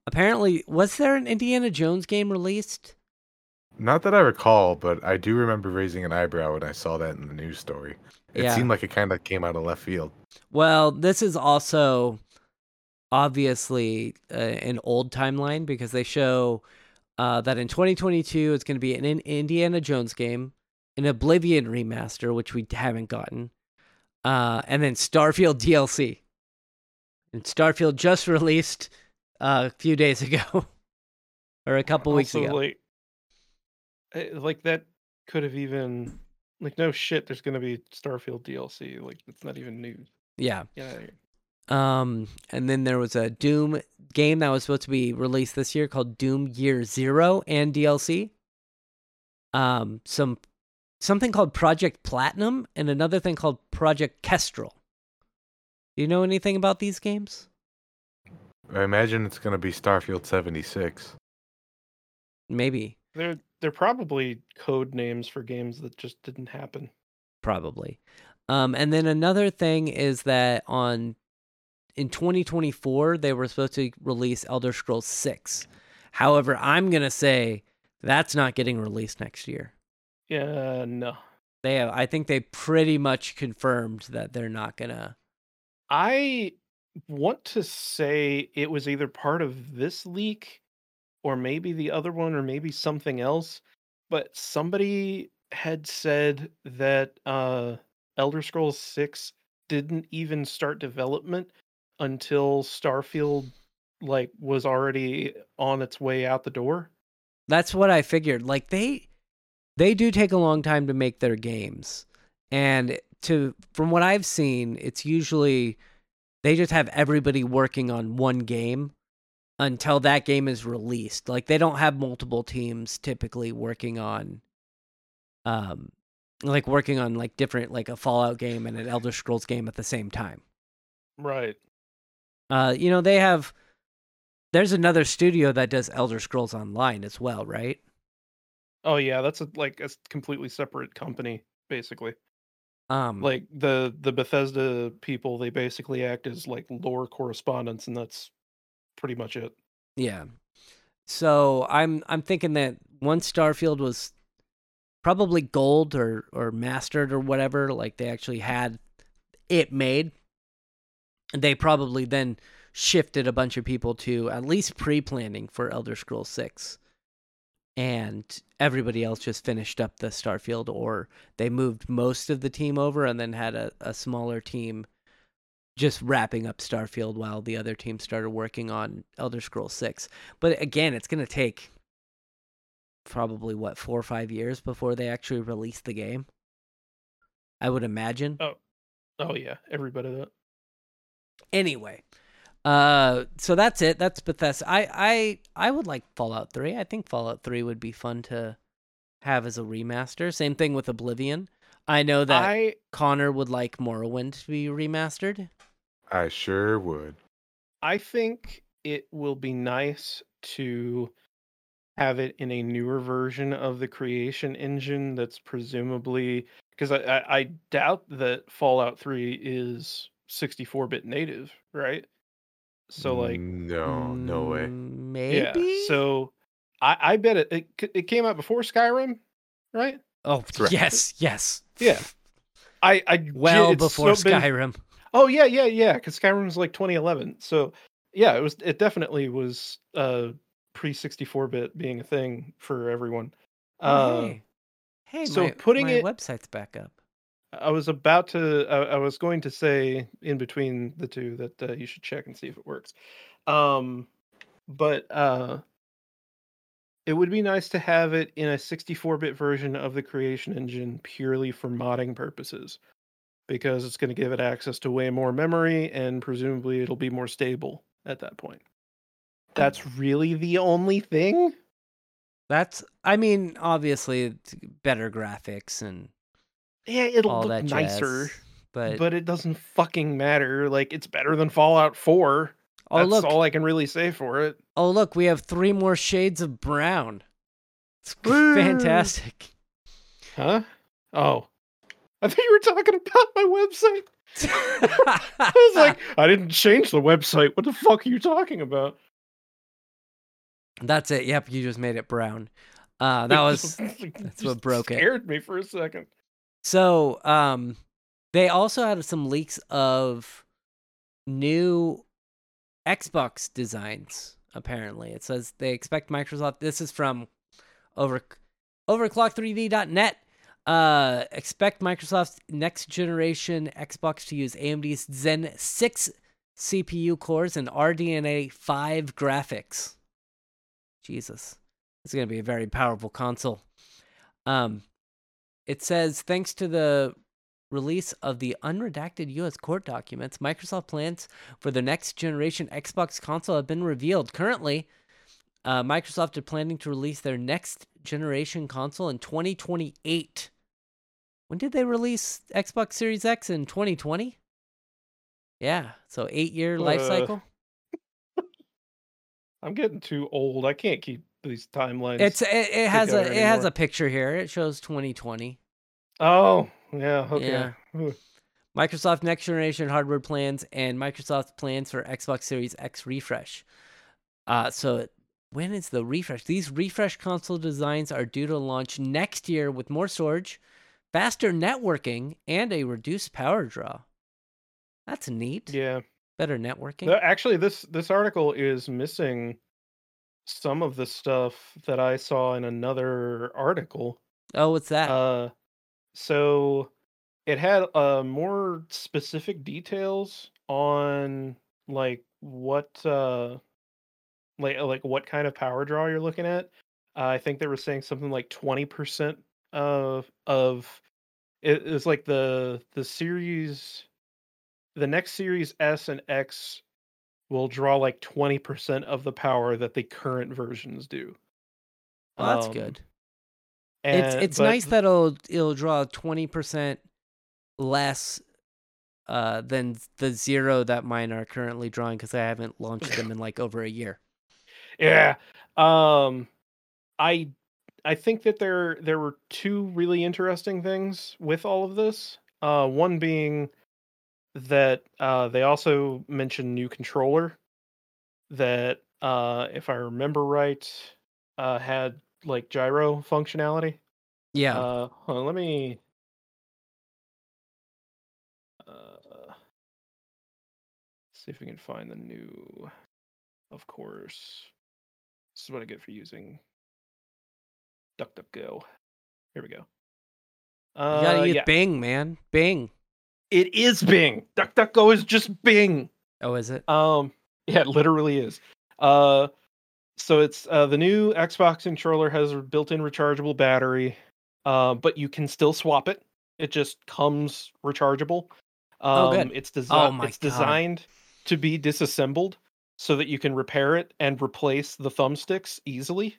apparently was there an Indiana Jones game released? Not that I recall, but I do remember raising an eyebrow when I saw that in the news story. It Yeah. seemed like it kind of came out of left field. Well, this is also obviously uh, an old timeline because they show uh, that in 2022 it's going to be an In- Indiana Jones game, an Oblivion remaster, which we haven't gotten, uh, and then Starfield DLC. And Starfield just released uh, a few days ago, or a couple weeks ago. like eh, like that could have even like no shit. There's gonna be Starfield DLC. Like it's not even news. Yeah. Yeah. Um, and then there was a Doom game that was supposed to be released this year called Doom Year Zero and DLC. Um, some something called Project Platinum and another thing called Project Kestrel. Do you know anything about these games? I imagine it's going to be Starfield 76. Maybe, They're they're probably code names for games that just didn't happen. probably. Um, and then another thing is that on in 2024 they were supposed to release Elder Scrolls 6. However, I'm gonna say that's not getting released next year. Yeah, no. They have, I think they pretty much confirmed that they're not gonna. I want to say it was either part of this leak or maybe the other one or maybe something else, but somebody had said that uh Elder Scrolls 6 didn't even start development until Starfield like was already on its way out the door. That's what I figured. Like they, they do take a long time to make their games, and to from what I've seen, it's usually they just have everybody working on one game until that game is released. Like they don't have multiple teams typically working on, um, like working on like different like a Fallout game and an Elder Scrolls game at the same time. Right. Uh, you know, they have there's another studio that does Elder Scrolls Online as well, right? Oh yeah, that's a, like a completely separate company basically. Um Like the the Bethesda people, they basically act as like lore correspondents and that's pretty much it. yeah. So I'm I'm thinking that once Starfield was probably gold or or mastered or whatever, like they actually had it made, they probably then shifted a bunch of people to at least pre-planning for Elder Scrolls 6. And everybody else just finished up the Starfield or they moved most of the team over and then had a, a smaller team just wrapping up Starfield while the other team started working on Elder Scrolls 6. But again, it's going to take probably what, 4 or 5 years before they actually release the game. I would imagine. Oh oh yeah, every bit of that. Anyway, uh so that's it. That's Bethesda. I I I would like Fallout 3. I think Fallout 3 would be fun to have as a remaster. Same thing with Oblivion. I know that I Connor would like Morrowind to be remastered. I sure would. I think it will be nice to have it in a newer version of the creation engine that's presumably because I, I, I doubt that Fallout 3 is 64-bit native, right? So like no, no way. Mm, Maybe. yeah. So I I bet it it, it came out before Skyrim, right? oh Correct. yes, yes. Yeah. I I Well it's before so been- Skyrim. Oh yeah, yeah, yeah. Because Skyrim was like 2011. So yeah, it was. It definitely was uh pre 64 bit being a thing for everyone. Oh, Uh, hey, hey, so my, putting my it- website's back up. I was about to. I, I was going to say in between the two that uh, you should check and see if it works. Um, but uh, it would be nice to have it in a 64-bit version of the Creation Engine purely for modding purposes, because it's going to give it access to way more memory and presumably it'll be more stable at that point. That's really the only thing. That's. I mean, obviously, better graphics and Yeah, it'll look nicer. jazz, But, but it doesn't fucking matter. Like it's better than Fallout 4. oh That's look, all I can really say for it. oh look, we have three more shades of brown. It's fantastic. Huh? Oh. I thought you were talking about my website. I was like, I didn't change the website. What the fuck are you talking about? That's it. Yep, you just made it brown. Uh, that was that's what broke it. Scared me for a second. So. Um, they also had some leaks of new Xbox designs. Apparently, it says they expect Microsoft. This is from over overclock3d.net. Uh, expect Microsoft's next generation Xbox to use AMD's Zen 6 CPU cores and RDNA 5 graphics. Jesus. It's going to be a very powerful console. Um, it says thanks to the release of the unredacted U.S. court documents, Microsoft plans for the next generation Xbox console have been revealed. Currently, uh, Microsoft are planning to release their next generation console in 2028. When did they release Xbox Series X in 2020? Yeah, so eight year life Uh, cycle. I'm getting too old. I can't keep these timelines. It's it, it has a together it has a picture here. It shows 2020. Oh, yeah, okay. Yeah. Ooh. Microsoft next generation hardware plans and Microsoft plans for Xbox Series X refresh. Uh, so when is the refresh? These refresh console designs are due to launch next year with more storage, faster networking, and a reduced power draw. That's neat. Yeah. Better networking. Actually, this this article is missing some of the stuff that I saw in another article. oh, what's that? Uh, so it had uh more specific details on like what uh like like what kind of power draw you're looking at. Uh, I think they were saying something like twenty percent of of it is like the the series the next series S and X will draw like 20% of the power that the current versions do. well, that's um, good. And, it's it's but nice that it'll it'll draw twenty percent less uh than the zero that mine are currently drawing because I haven't launched them in like over a year. Yeah. Um I I think that there there were two really interesting things with all of this. Uh one being that uh they also mentioned new controller that uh if I remember right uh had like gyro functionality. Yeah. Uh on, let me uh see if we can find the new of course. This is what I get for using DuckDuckGo. Here we go. you gotta Uh, use yeah, Bing, man. Bing. It is Bing. DuckDuckGo is just Bing. Oh, is it? Um, yeah, it literally is. Uh, so it's uh the new Xbox controller has a built-in rechargeable battery, uh, but you can still swap it. It just comes rechargeable. Um, Oh, good. It's Oh my it's God. designed to be disassembled so that you can repair it and replace the thumbsticks easily.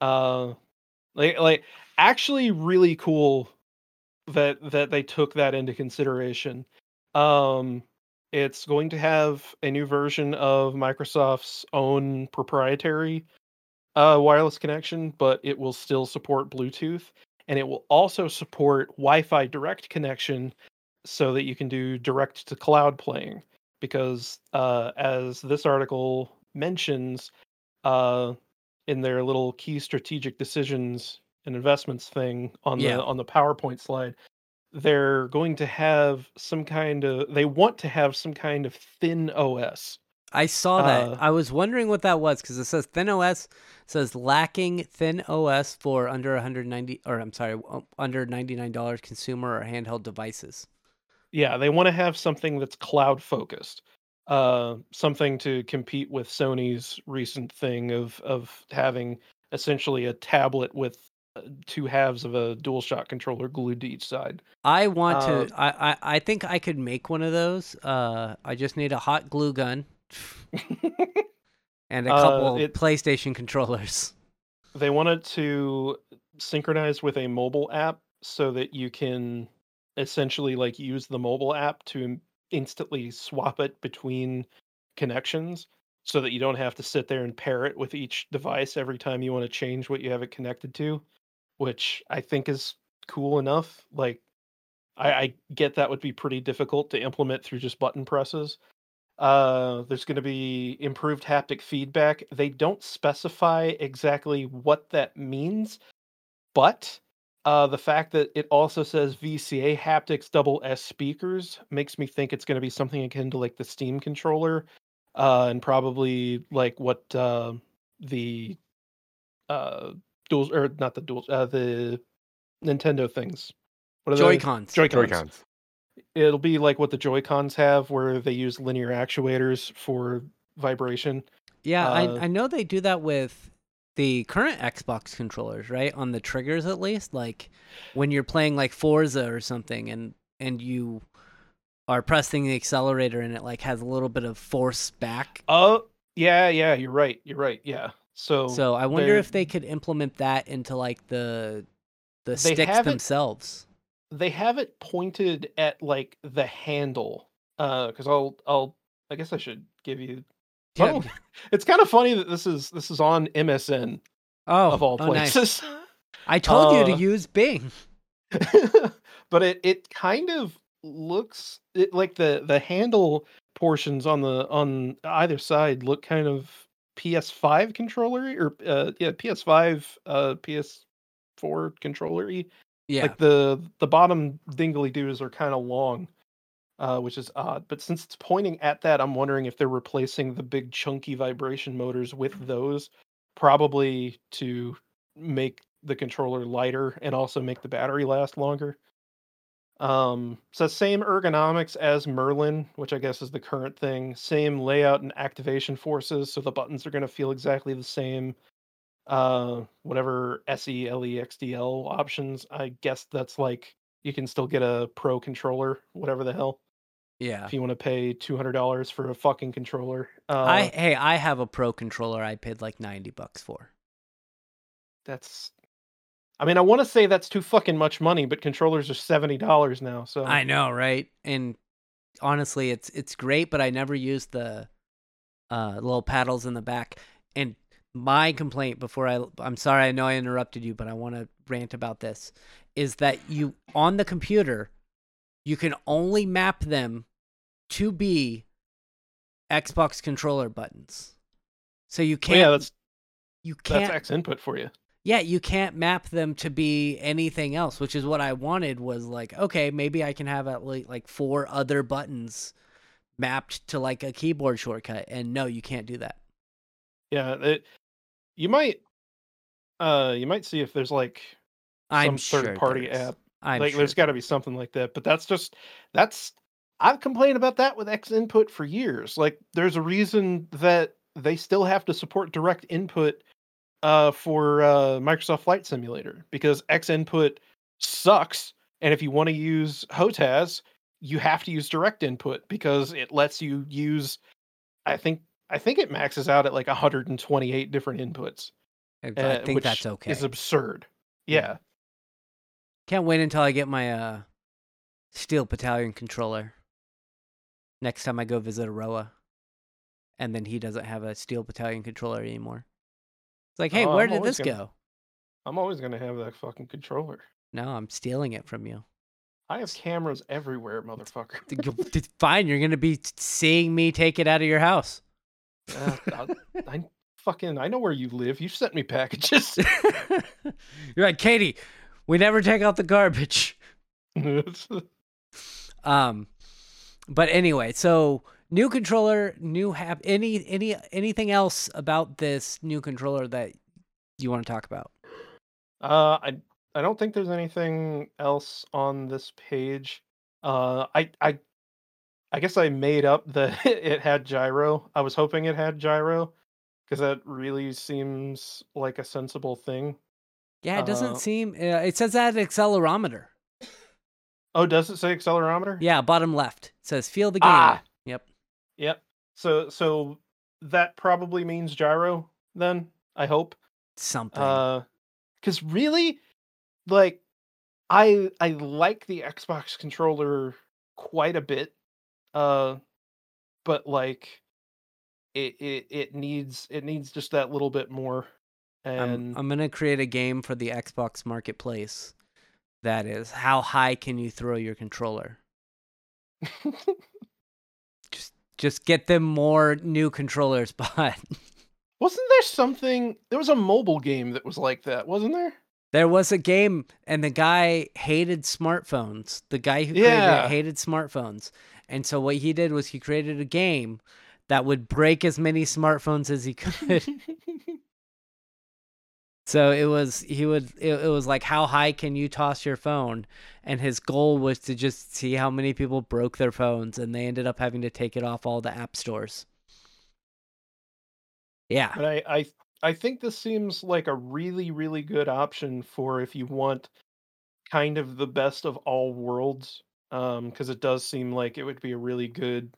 Uh, like like actually really cool that that they took that into consideration. Um, it's going to have a new version of Microsoft's own proprietary uh, wireless connection, but it will still support Bluetooth, and it will also support Wi-Fi direct connection, so that you can do direct to cloud playing. Because uh, as this article mentions, uh, in their little key strategic decisions and investments thing on Yeah. the on the PowerPoint slide, they're going to have some kind of they want to have some kind of thin OS. I saw that. Uh, I was wondering what that was because it says thin OS says lacking thin OS for under 190 or I'm sorry, uh, under $99 consumer or handheld devices. Yeah, they want to have something that's cloud focused. Uh, something to compete with Sony's recent thing of of having essentially a tablet with two halves of a DualShock controller glued to each side. I want Uh, to I, I I think I could make one of those. Uh I just need a hot glue gun and a Uh, couple it- PlayStation controllers. they wanted to synchronize with a mobile app so that you can essentially like use the mobile app to instantly swap it between connections so that you don't have to sit there and pair it with each device every time you want to change what you have it connected to which i think is cool enough like i, I get that would be pretty difficult to implement through just button presses uh, there's going to be improved haptic feedback. They don't specify exactly what that means, but uh, the fact that it also says VCA haptics double S speakers makes me think it's going to be something akin to like the Steam controller, uh, and probably like what uh, the uh, dual or not the dual uh, the Nintendo things. What are they? Joy Cons. Joy-Cons. Joy-Cons. It'll be like what the Joy Cons have, where they use linear actuators for vibration. Yeah, Uh, I I know they do that with the current Xbox controllers, right? On the triggers at least, like when you're playing like Forza or something and and you are pressing the accelerator and it like has a little bit of force back. Oh, yeah, yeah, you're right. You're right. Yeah. So, So I wonder if they could implement that into like the the They sticks have it- themselves. they have it pointed at like the handle. Uh, because I'll, I'll, I guess I should give you. Yeah. Oh, it's kind of funny that this is this is on MSN Oh, of all oh, nice. places. I told you Uh, to use Bing. but it it kind of looks it like the the handle portions on the on either side look kind of PS5 controller or uh yeah PS5 uh PS4 controller Yeah. like the the bottom dingly doos are kind of long uh which is odd but since it's pointing at that I'm wondering if they're replacing the big chunky vibration motors with those probably to make the controller lighter and also make the battery last longer um so same ergonomics as merlin which i guess is the current thing same layout and activation forces so the buttons are going to feel exactly the same uh whatever E, se lexdl options i guess that's like you can still get a pro controller whatever the hell yeah. if you want to pay $200 for a fucking controller uh I hey, I have a pro controller I paid like 90 bucks for. that's i mean i want to say that's too fucking much money but controllers are $70 now so I know, right? And honestly, it's it's great, but I never used the uh, little paddles in the back. And my complaint before I I'm sorry, I know I interrupted you, but I want to rant about this is that you on the computer you can only map them to be Xbox controller buttons. So you can't yeah that's you can't that's XInput for you yeah, you can't map them to be anything else, which is what I wanted was like, okay, maybe I can have at least like four other buttons mapped to like a keyboard shortcut. And no, you can't do that. Yeah, it, you might uh you might see if there's like I'm some sure third party app. I'm like sure there's got to be something like that, but that's just that's I've complained about that with XInput for years. Like there's a reason that they still have to support DirectInput uh for uh Microsoft Flight Simulator because XInput sucks and if you want to use HOTAS, you have to use DirectInput because it lets you use I think I think it maxes out at like 128 different inputs. I, I uh, think that's okay. Is absurd. Yeah. Yeah. Can't wait until I get my uh Steel Battalion controller. Next time I go visit Aroa. And then he doesn't have a Steel Battalion controller anymore. It's like, hey, Oh, where I'm did this gonna- go? I'm always gonna have that fucking controller. No, I'm stealing it from you. I have cameras everywhere, motherfucker. Fine, you're gonna be seeing me take it out of your house. Uh, I, I fucking I know where you live. You sent me packages. you're like Katie. We never take out the garbage. Um, but anyway, so new controller, new hap. Any any anything else about this new controller that you want to talk about? Uh, I I don't think there's anything else on this page. Uh, I I I guess I made up that it had gyro. I was hoping it had gyro because that really seems like a sensible thing. Yeah, it doesn't Uh, seem. Uh, it says that accelerometer. Oh, does it say accelerometer? Yeah, bottom left it says feel the game. Ah. Yep. So so that probably means gyro then, I hope. Something. Uh cuz really like I I like the Xbox controller quite a bit. Uh but like it it it needs it needs just that little bit more I'm, and I'm gonna create a game for the Xbox Marketplace. That is, how high can you throw your controller? Just get them more new controllers, but wasn't there something there was a mobile game that was like that, wasn't there? There was a game, and the guy hated smartphones. The guy who created Yeah. it hated smartphones, and so what he did was he created a game that would break as many smartphones as he could. so it was he would it, it was like how high can you toss your phone, and his goal was to just see how many people broke their phones, and they ended up having to take it off all the app stores. Yeah, But I, I I think this seems like a really, really good option for if you want kind of the best of all worlds. Um, because it does seem like it would be a really good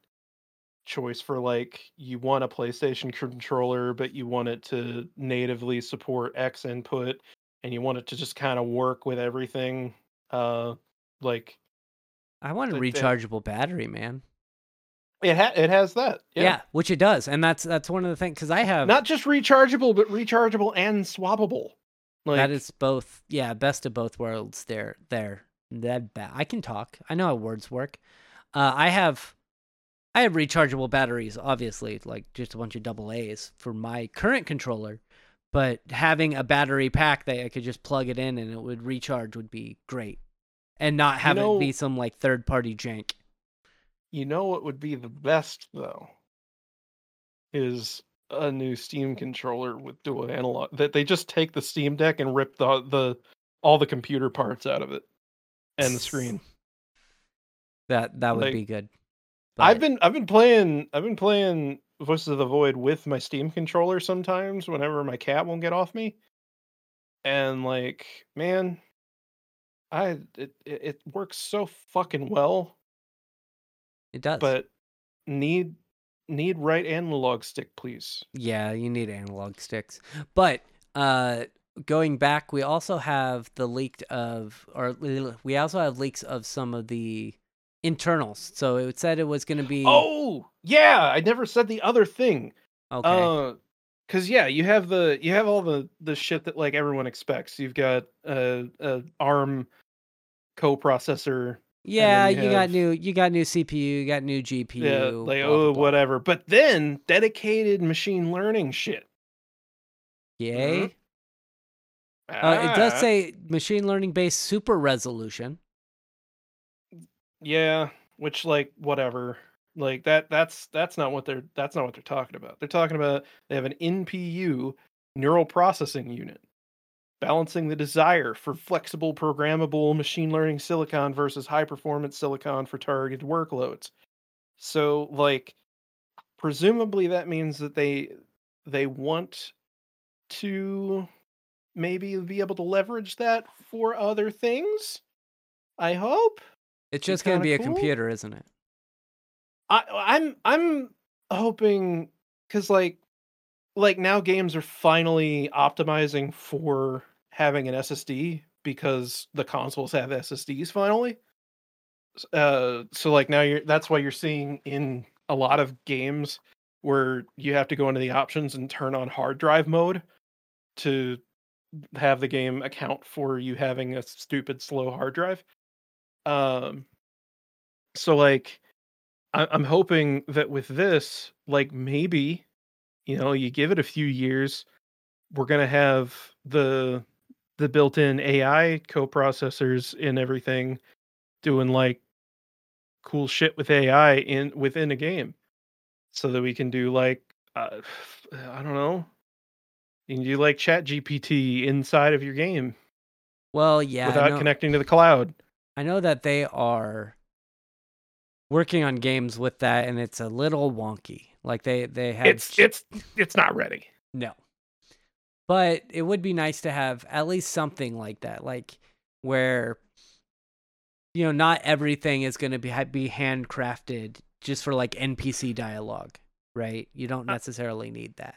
choice for like you want a PlayStation controller, but you want it to natively support XInput and you want it to just kind of work with everything. Uh like I want a Like that- rechargeable battery, man. it ha- it has that. Yeah. Yeah. which it does, and that's that's one of the things because I have Not just rechargeable, but rechargeable and swappable. Like that is both. Yeah, best of both worlds. There, there. That ba- I can talk. I know how words work. Uh, I have, I have rechargeable batteries. Obviously, like just a bunch of double A's for my current controller. But having a battery pack that I could just plug it in and it would recharge would be great, and not have know- it be some like third party jank. You know what would be the best though? Is a new Steam controller with dual analog that they just take the Steam Deck and rip the the all the computer parts out of it and the screen. That that would Like, be good. I've been I've been playing I've been playing Voices of the Void with my Steam controller sometimes whenever my cat won't get off me. And like, man, I it it, it works so fucking well, it does. but need need right analog stick, please. Yeah, you need analog sticks. But uh going back, we also have the leaked of or we also have leaks of some of the internals. So it said it was going to be Oh, yeah, I never said the other thing. okay. Uh cuz yeah, you have the you have all the the shit that like everyone expects. You've got a a ARM coprocessor. yeah, you you, got new you got new CPU, you got new GPU. Yeah, like blah, oh blah. whatever. But then dedicated machine learning shit. Yay. Uh, it does Ah, say machine learning based super resolution. Yeah, which like whatever. Like that that's that's not what they're that's not what they're talking about. They're talking about they have an NPU neural processing unit balancing the desire for flexible programmable machine learning silicon versus high performance silicon for targeted workloads. So like presumably that means that they they want to maybe be able to leverage that for other things. I hope. It's just going to be kinda a computer, isn't it? I I'm I'm hoping cuz like like now games are finally optimizing for having an SSD because the consoles have SSDs finally. Uh so like now you're that's why you're seeing in a lot of games where you have to go into the options and turn on hard drive mode to have the game account for you having a stupid slow hard drive. Um, so like, I, I'm hoping that with this, like maybe, you know, you give it a few years, we're gonna have the the built-in AI co-processors and everything doing like cool shit with AI in within a game, so that we can do like uh, I don't know, you can do like Chat GPT inside of your game Well, yeah, without know, connecting to the cloud. I know that they are working on games with that, and it's a little wonky. Like they they have It's it's it's not ready. No. But it would be nice to have at least something like that, like where you know not everything is going to be be handcrafted just for like NPC dialogue, right? You don't necessarily need that.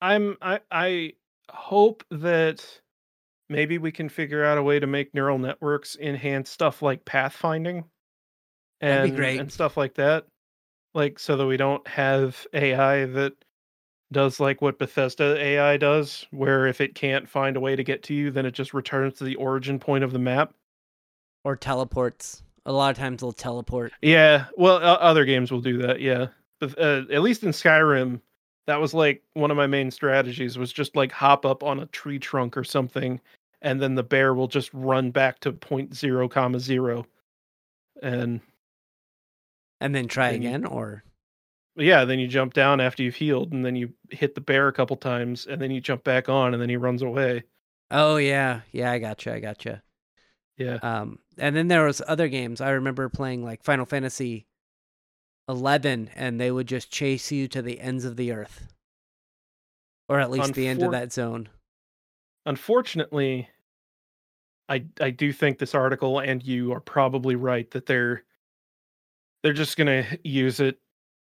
I'm I I hope that maybe we can figure out a way to make neural networks enhance stuff like pathfinding and and stuff like that. Like so that we don't have AI that does like what Bethesda AI does, where if it can't find a way to get to you, then it just returns to the origin point of the map. Or teleports. A lot of times they'll teleport. Yeah, well, o- other games will do that. Yeah, but uh, at least in Skyrim, that was like one of my main strategies was just like hop up on a tree trunk or something, and then the bear will just run back to point zero comma zero, and And then try you- again or yeah, then you jump down after you've healed, and then you hit the bear a couple times, and then you jump back on, and then he runs away. Oh yeah. Yeah, I gotcha. I gotcha. Yeah, Um, and then there was other games. I remember playing like Final Fantasy 11, and they would just chase you to the ends of the earth, or at least the end of that zone. Unfortunately, I I do think this article and you are probably right that they're they're just gonna use it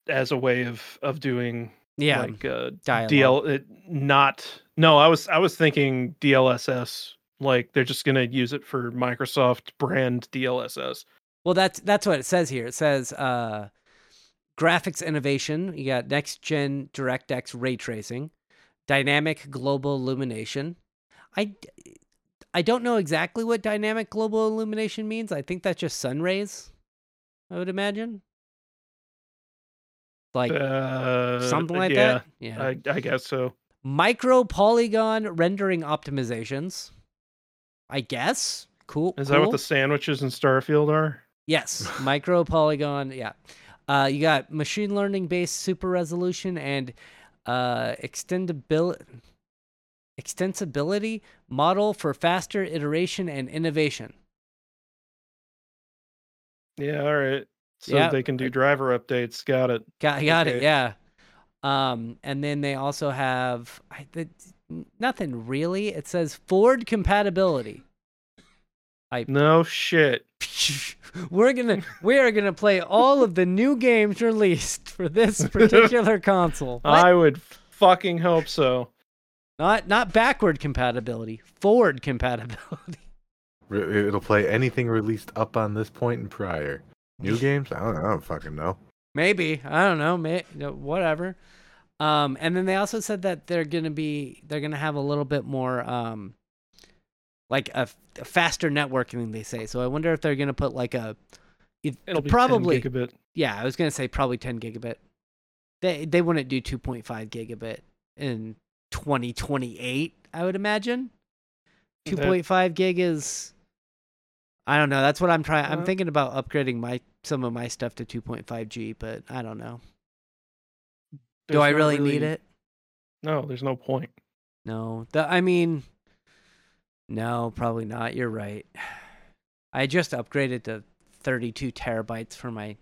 as a way of of doing Yeah, like uh dialogue. DL it, not no I was I was thinking DLSS like they're just gonna use it for Microsoft brand DLSS. Well, that's that's what it says here. It says uh, graphics innovation. You got next gen DirectX ray tracing, dynamic global illumination. I I don't know exactly what dynamic global illumination means. I think that's just sun rays. I would imagine. Like Uh, something like yeah, that. Yeah. I, I guess so. Micro polygon rendering optimizations. I guess. Cool. Is that what the sandwiches in Starfield are? Yes, micro polygon. Yeah, uh, you got machine learning based super resolution and uh, extendability, extensibility model for faster iteration and innovation. Yeah, all right. So Yeah, they can do driver updates. Got it. Got got it. Yeah. Um, and then they also have I, th- nothing really. It says forward compatibility. I No shit. We're gonna we are gonna play all of the new games released for this particular console. What? I would fucking hope so. Not not backward compatibility, forward compatibility. It'll play anything released up on this point and prior. New games? I don't, I don't fucking know. Maybe I don't know, may, whatever. Um, and then they also said that they're gonna be they're gonna have a little bit more um, like a faster networking. They say so. I wonder if they're gonna put like a it- It'll be probably 10 gigabit. yeah. I was gonna say probably 10 gigabit. They they wouldn't do 2.5 gigabit in 2028. I would imagine. 2.5 gig is I don't know. That's what I'm trying. I'm Uh, thinking about upgrading my some of my stuff to 2.5G, but I don't know. Do I not really, need it? No, there's no point. No. The, I mean no, probably not. You're right. I just upgraded to 32 terabytes for my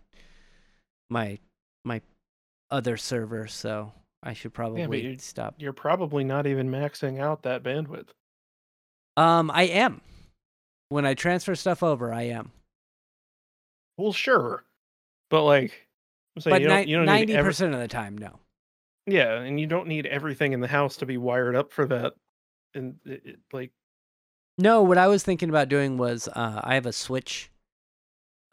my my other server, so I should probably you- stop. You're probably not even maxing out that bandwidth. Um I am. When I transfer stuff over, I am. Well, sure, but like, I'm saying But you don't, you don't need ninety every, percent of the time, no. yeah, and you don't need everything in the house to be wired up for that. And it, it, like, No, what I was thinking about doing was uh, I have a switch.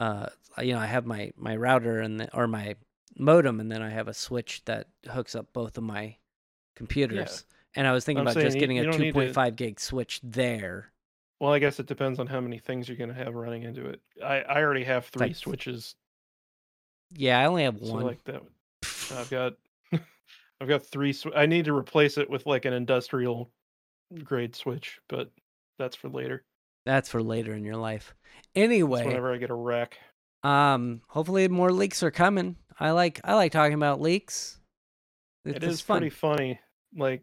Uh, you know, I have my my router and the, or my modem, and then I have a switch that hooks up both of my computers. And I was thinking I'm about just getting you a don't need to- 2.5 gig switch there, Well, I guess it depends on how many things you're gonna have running into it. I I already have three like- switches, Yeah, I only have so one. like that. I've got I've got three. Sw- I need to replace it with like an industrial grade switch, but that's for later. That's for later in your life. That's Anyway, whenever I get a rack. um, hopefully more leaks are coming. I like I like talking about leaks. It's it is fun. pretty funny like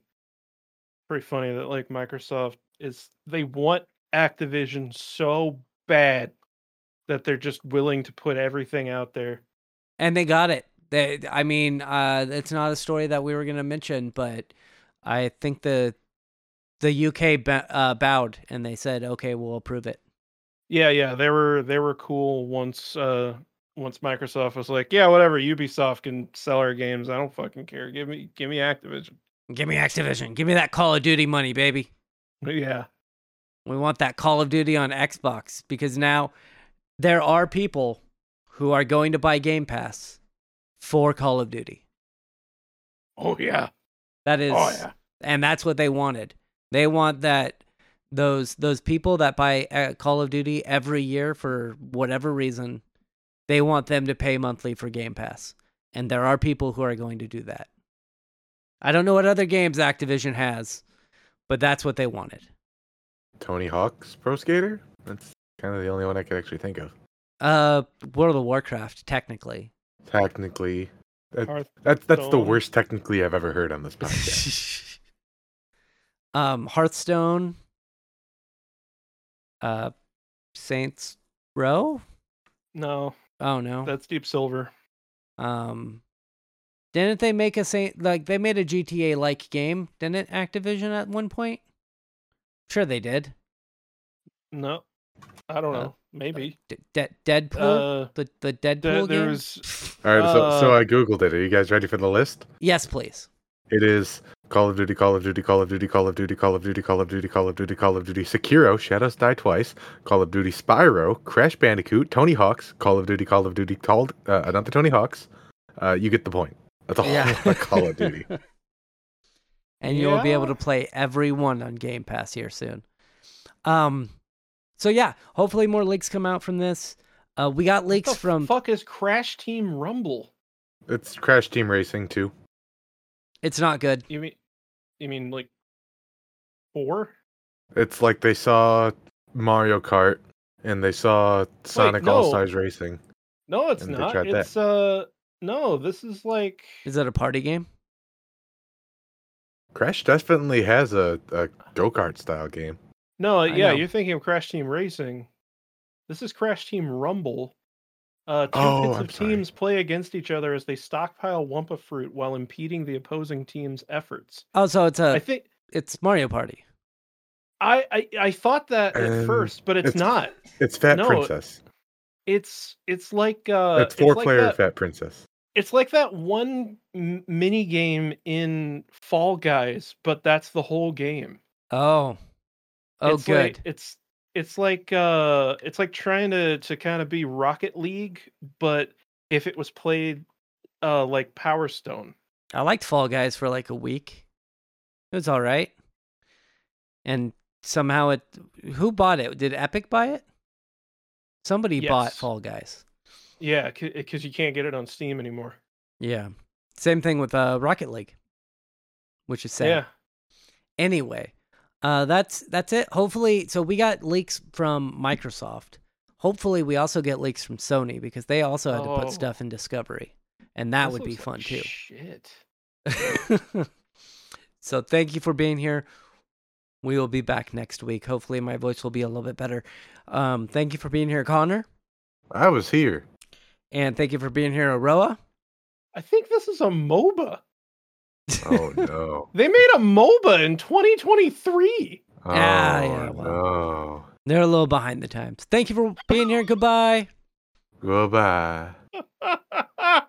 pretty funny that like microsoft is they want activision so bad that they're just willing to put everything out there and they got it. They, I mean, uh, it's not a story that we were gonna mention, but I think the the UK ba- uh, bowed and they said, "Okay, we'll approve it." yeah yeah they were they were cool once uh once microsoft was like yeah whatever ubisoft can sell our games i don't fucking care give me give me activision Give me Activision. Give me that Call of Duty money, baby. yeah We want that Call of Duty on Xbox because now there are people who are going to buy Game Pass for Call of Duty. oh yeah That is, oh yeah and that's what they wanted. They want that those those people that buy uh, Call of Duty every year for whatever reason, they want them to pay monthly for Game Pass, and there are people who are going to do that. I don't know what other games Activision has, but that's what they wanted. Tony Hawk's Pro Skater. That's kind of the only one I could actually think of. Uh, World of Warcraft, technically. Technically, That, that's, that's the worst technically I've ever heard on this podcast. um, Hearthstone. Uh, Saints Row. no Oh no. that's deep silver Um, didn't they make a Saint like they made a GTA like game? Didn't Activision at one point? Sure, they did. no i don't Uh, know maybe D- De- Deadpool, uh the the there, Deadpool there game. was All right, so so Uh, I googled it. Are you guys ready for the list? Yes, please. It is Call of Duty, Call of Duty, Call of Duty, Call of Duty, Call of Duty, Call of Duty, Call of Duty, Call of Duty, Sekiro, Shadows Die Twice, Call of Duty Spyro, Crash Bandicoot, Tony Hawk's, Call of Duty, Call of Duty, called uh, another Tony Hawk's. Uh, you get the point. That's a whole lot of Call of Duty. and you'll be able to play every one on Game Pass here soon. Um, so yeah, hopefully more leaks come out from this. Uh, we got leaks from. fuck is crash team rumble It's Crash Team Racing too. It's not good. You mean you mean like four? It's like they saw Mario Kart and they saw Sonic no. All Stars Racing. No, it's And not. tried that. It's uh no, this is like Is that a party game? Crash definitely has a, a go kart style game. no, I yeah, know. you're thinking of Crash Team Racing. This is Crash Team Rumble. Uh, two Oh, pits I'm of sorry. teams play against each other as they stockpile Wumpa fruit while impeding the opposing team's efforts. Oh, so it's I a think it's Mario Party. I I, I thought that at Um, first, but it's, it's- not. It's Fat No, Princess. It's it's like uh it's four like player that- Fat Princess. it's like that one m- mini game in Fall Guys, but that's the whole game. Oh, oh, it's good. Like, it's it's like uh it's like trying to to kind of be Rocket League, but if it was played uh like Power Stone. I liked Fall Guys for like a week. It was all right. And somehow it who bought it? Did Epic buy it? Somebody bought Fall Guys. Yeah, because you can't get it on Steam anymore. Yeah. Same thing with uh, Rocket League, which is sad. Yeah. Anyway, uh, that's that's it. Hopefully, so we got leaks from Microsoft. Hopefully, we also get leaks from Sony because they also had to Oh. put stuff in Discovery, and that This would be looks like fun too. Shit. so thank you for being here. We will be back next week. Hopefully, my voice will be a little bit better. Um, thank you for being here, Connor, I was here. and thank you for being here, Aroa. I think this is a MOBA. Oh no. They made a MOBA in 2023. Oh Ah, yeah, well. no. They're a little behind the times. Thank you for being here. Goodbye. Goodbye.